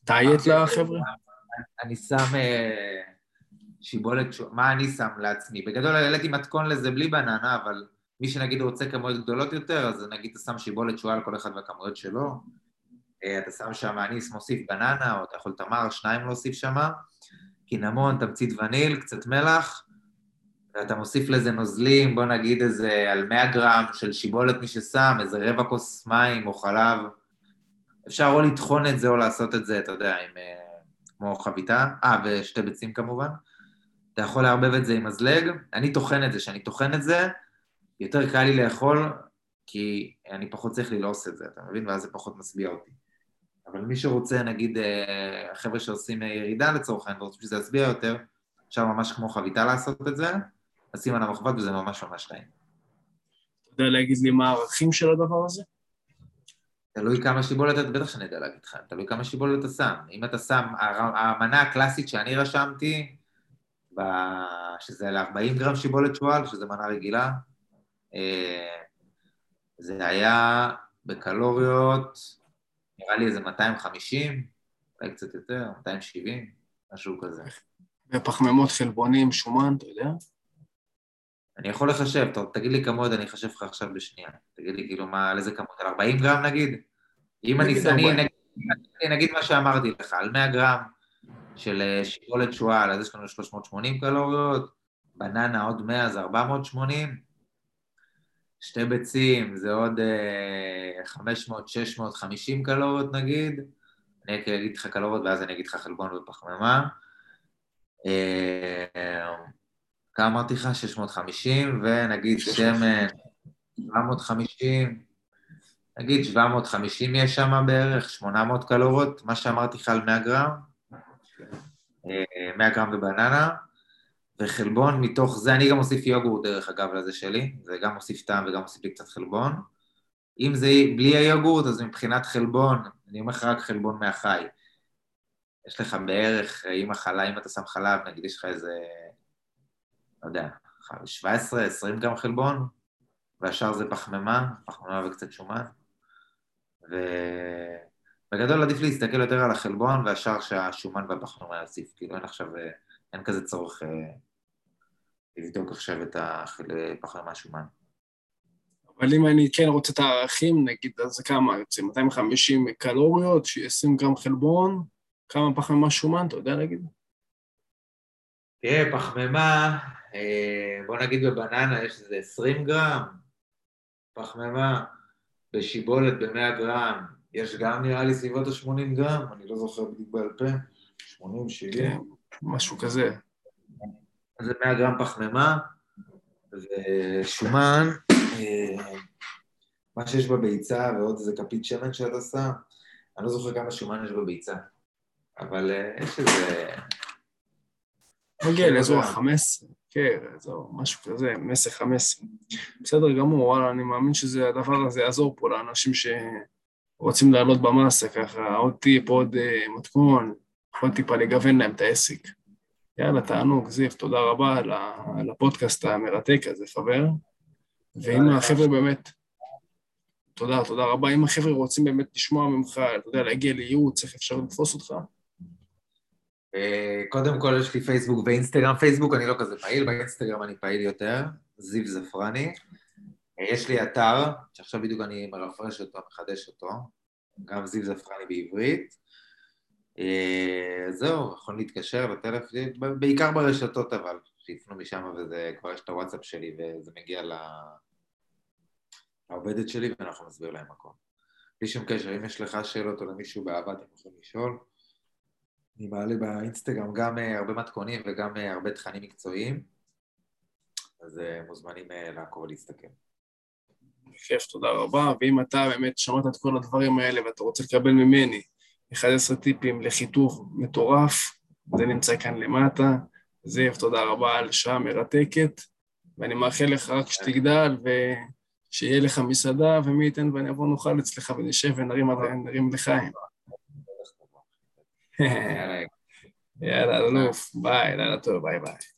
תעיית לחבר'ה? אני שם שיבולת, מה אני שם לעצמי? בגדול העליתי מתכון לזה בלי בננה, אבל מי שנגיד רוצה כמויות גדולות יותר, אז נגיד אתה שם שיבולת שועל כל אחד והכמויות שלו. אה, אתה שם שם, אני מוסיף בננה, או אתה יכול תמר, שניים להוסיף שם, קינמון, תמצית וניל, קצת מלח, ואתה מוסיף לזה נוזלים, בוא נגיד איזה על 100 גרם של שיבולת מי ששם, איזה רבע כוס מים או חלב. אפשר או לטחון את זה או לעשות את זה, אתה יודע, עם, אה, כמו חביתה, אה, ושתי ביצים כמובן. אתה יכול לערבב את זה עם מזלג, אני טוחן את זה, כשאני טוחן את זה, יותר קל לי לאכול, כי אני פחות צריך ללעוס את זה, אתה מבין? ואז זה פחות משביע אותי. אבל מי שרוצה, נגיד, אה, החבר'ה שעושים ירידה לצורך העניין, ורוצים שזה יצביע יותר, אפשר ממש כמו חביתה לעשות את זה, לשים על המחבת וזה ממש ממש טעים. אתה יודע להגיד לי מה הערכים של הדבר הזה? תלוי כמה שיבולת, בטח שאני יודע להגיד לך, תלוי כמה שיבולת אתה שם. אם אתה שם, המנה הקלאסית שאני רשמתי, שזה ל-40 גרם שיבולת שועל, שזה מנה רגילה, אה, זה היה בקלוריות, נראה לי איזה 250, אולי קצת יותר, 270, משהו כזה. ופחמימות חלבונים, שומן, אתה יודע? אני יכול לחשב, תגיד לי כמות, אני אחשב לך עכשיו בשנייה. תגיד לי כאילו מה, על איזה כמות, על 40 גרם נגיד? אם אני, אני נגיד, נגיד מה שאמרתי לך, על 100 גרם של אה, שיבולת שועל, אז יש לנו 380 קלוריות, בננה עוד 100 זה 480, שתי ביצים זה עוד 500-650 אה, קלוריות נגיד, אני אגיד לך קלוריות ואז אני אגיד לך חלבון ופחמימה. אה, כמה אמרתי לך? 650, ונגיד שמן 750, נגיד 750 יש שם בערך, 800 קלוריות, מה שאמרתי לך על 100 גרם, 100 אה, גרם ובננה, וחלבון מתוך זה, אני גם מוסיף יוגורט דרך אגב לזה שלי, זה גם מוסיף טעם וגם מוסיף לי קצת חלבון. אם זה בלי היוגורט, אז מבחינת חלבון, אני אומר לך רק חלבון מהחי. יש לך בערך, אם החלה, אם אתה שם חלב, נגיד יש לך איזה, לא יודע, 17-20 גרם חלבון, והשאר זה פחמימה, פחמימה וקצת שומן. ובגדול עדיף להסתכל יותר על החלבון והשאר שהשומן והפחמימה יוסיף, כאילו אין עכשיו, אין כזה צורך אה, לבדוק עכשיו את הפחמימה שומן. אבל אם אני כן רוצה את הערכים, נגיד, אז זה כמה יוצא? 250 קלוריות, 20 גרם חלבון, כמה פחמימה שומן, אתה יודע להגיד? תראה, פחמימה, אה, בוא נגיד בבננה יש איזה 20 גרם, פחמימה בשיבולת ב-100 גרם, יש גם נראה לי סביבות ה-80 גרם, אני לא זוכר בדיוק בעל פה, 80, 70. כן, משהו כזה. זה 100 גרם פחמימה, ושומן, אה, מה שיש בביצה ועוד איזה כפית שמן שאתה שם, אני לא זוכר כמה שומן יש בביצה, אבל אה, יש איזה... מגיע לאזור ה-15, כן, אזור משהו כזה, 10-15. בסדר גמור, וואלה, אני מאמין שזה, הדבר הזה יעזור פה לאנשים שרוצים לעלות במאסה ככה, עוד טיפ, עוד אה, מתכון, עוד טיפה לגוון להם את העסק. יאללה, תענוג, זיו, תודה רבה על הפודקאסט המרתק הזה, חבר. ואם החבר'ה באמת... תודה, תודה רבה. אם החבר'ה רוצים באמת לשמוע ממך, אתה יודע, להגיע לייעוץ, איך אפשר לתפוס אותך? אה, קודם כל יש לי פייסבוק ואינסטגרם. פייסבוק אני לא כזה פעיל, באינסטגרם אני פעיל יותר, זיו זפרני. יש לי אתר, שעכשיו בדיוק אני מרפרש אותו, מחדש אותו, גם זיו זפרני בעברית. אה, זהו, יכולים להתקשר בטלפון, בעיקר ברשתות אבל, שיפנו משם וזה, כבר יש את הוואטסאפ שלי וזה מגיע לעובדת שלי ואנחנו נסביר להם הכל. בלי שום קשר, אם יש לך שאלות או למישהו באהבה אתם יכולים לשאול. אני מעלה באינסטגרם גם אה, הרבה מתכונים וגם אה, הרבה תכנים מקצועיים, אז מוזמנים לעקוב ולהסתכל. כיף, תודה רבה, ואם אתה באמת שמעת את כל הדברים האלה ואתה רוצה לקבל ממני 11 טיפים לחיתוך מטורף, זה נמצא כאן למטה. זאב, תודה רבה על שעה מרתקת, ואני מאחל לך רק שתגדל ושיהיה לך מסעדה, ומי ייתן ואני אבוא נאכל אצלך ונשב ונרים לחיים. יאללה, אלוף, ביי, לילה טוב, ביי ביי.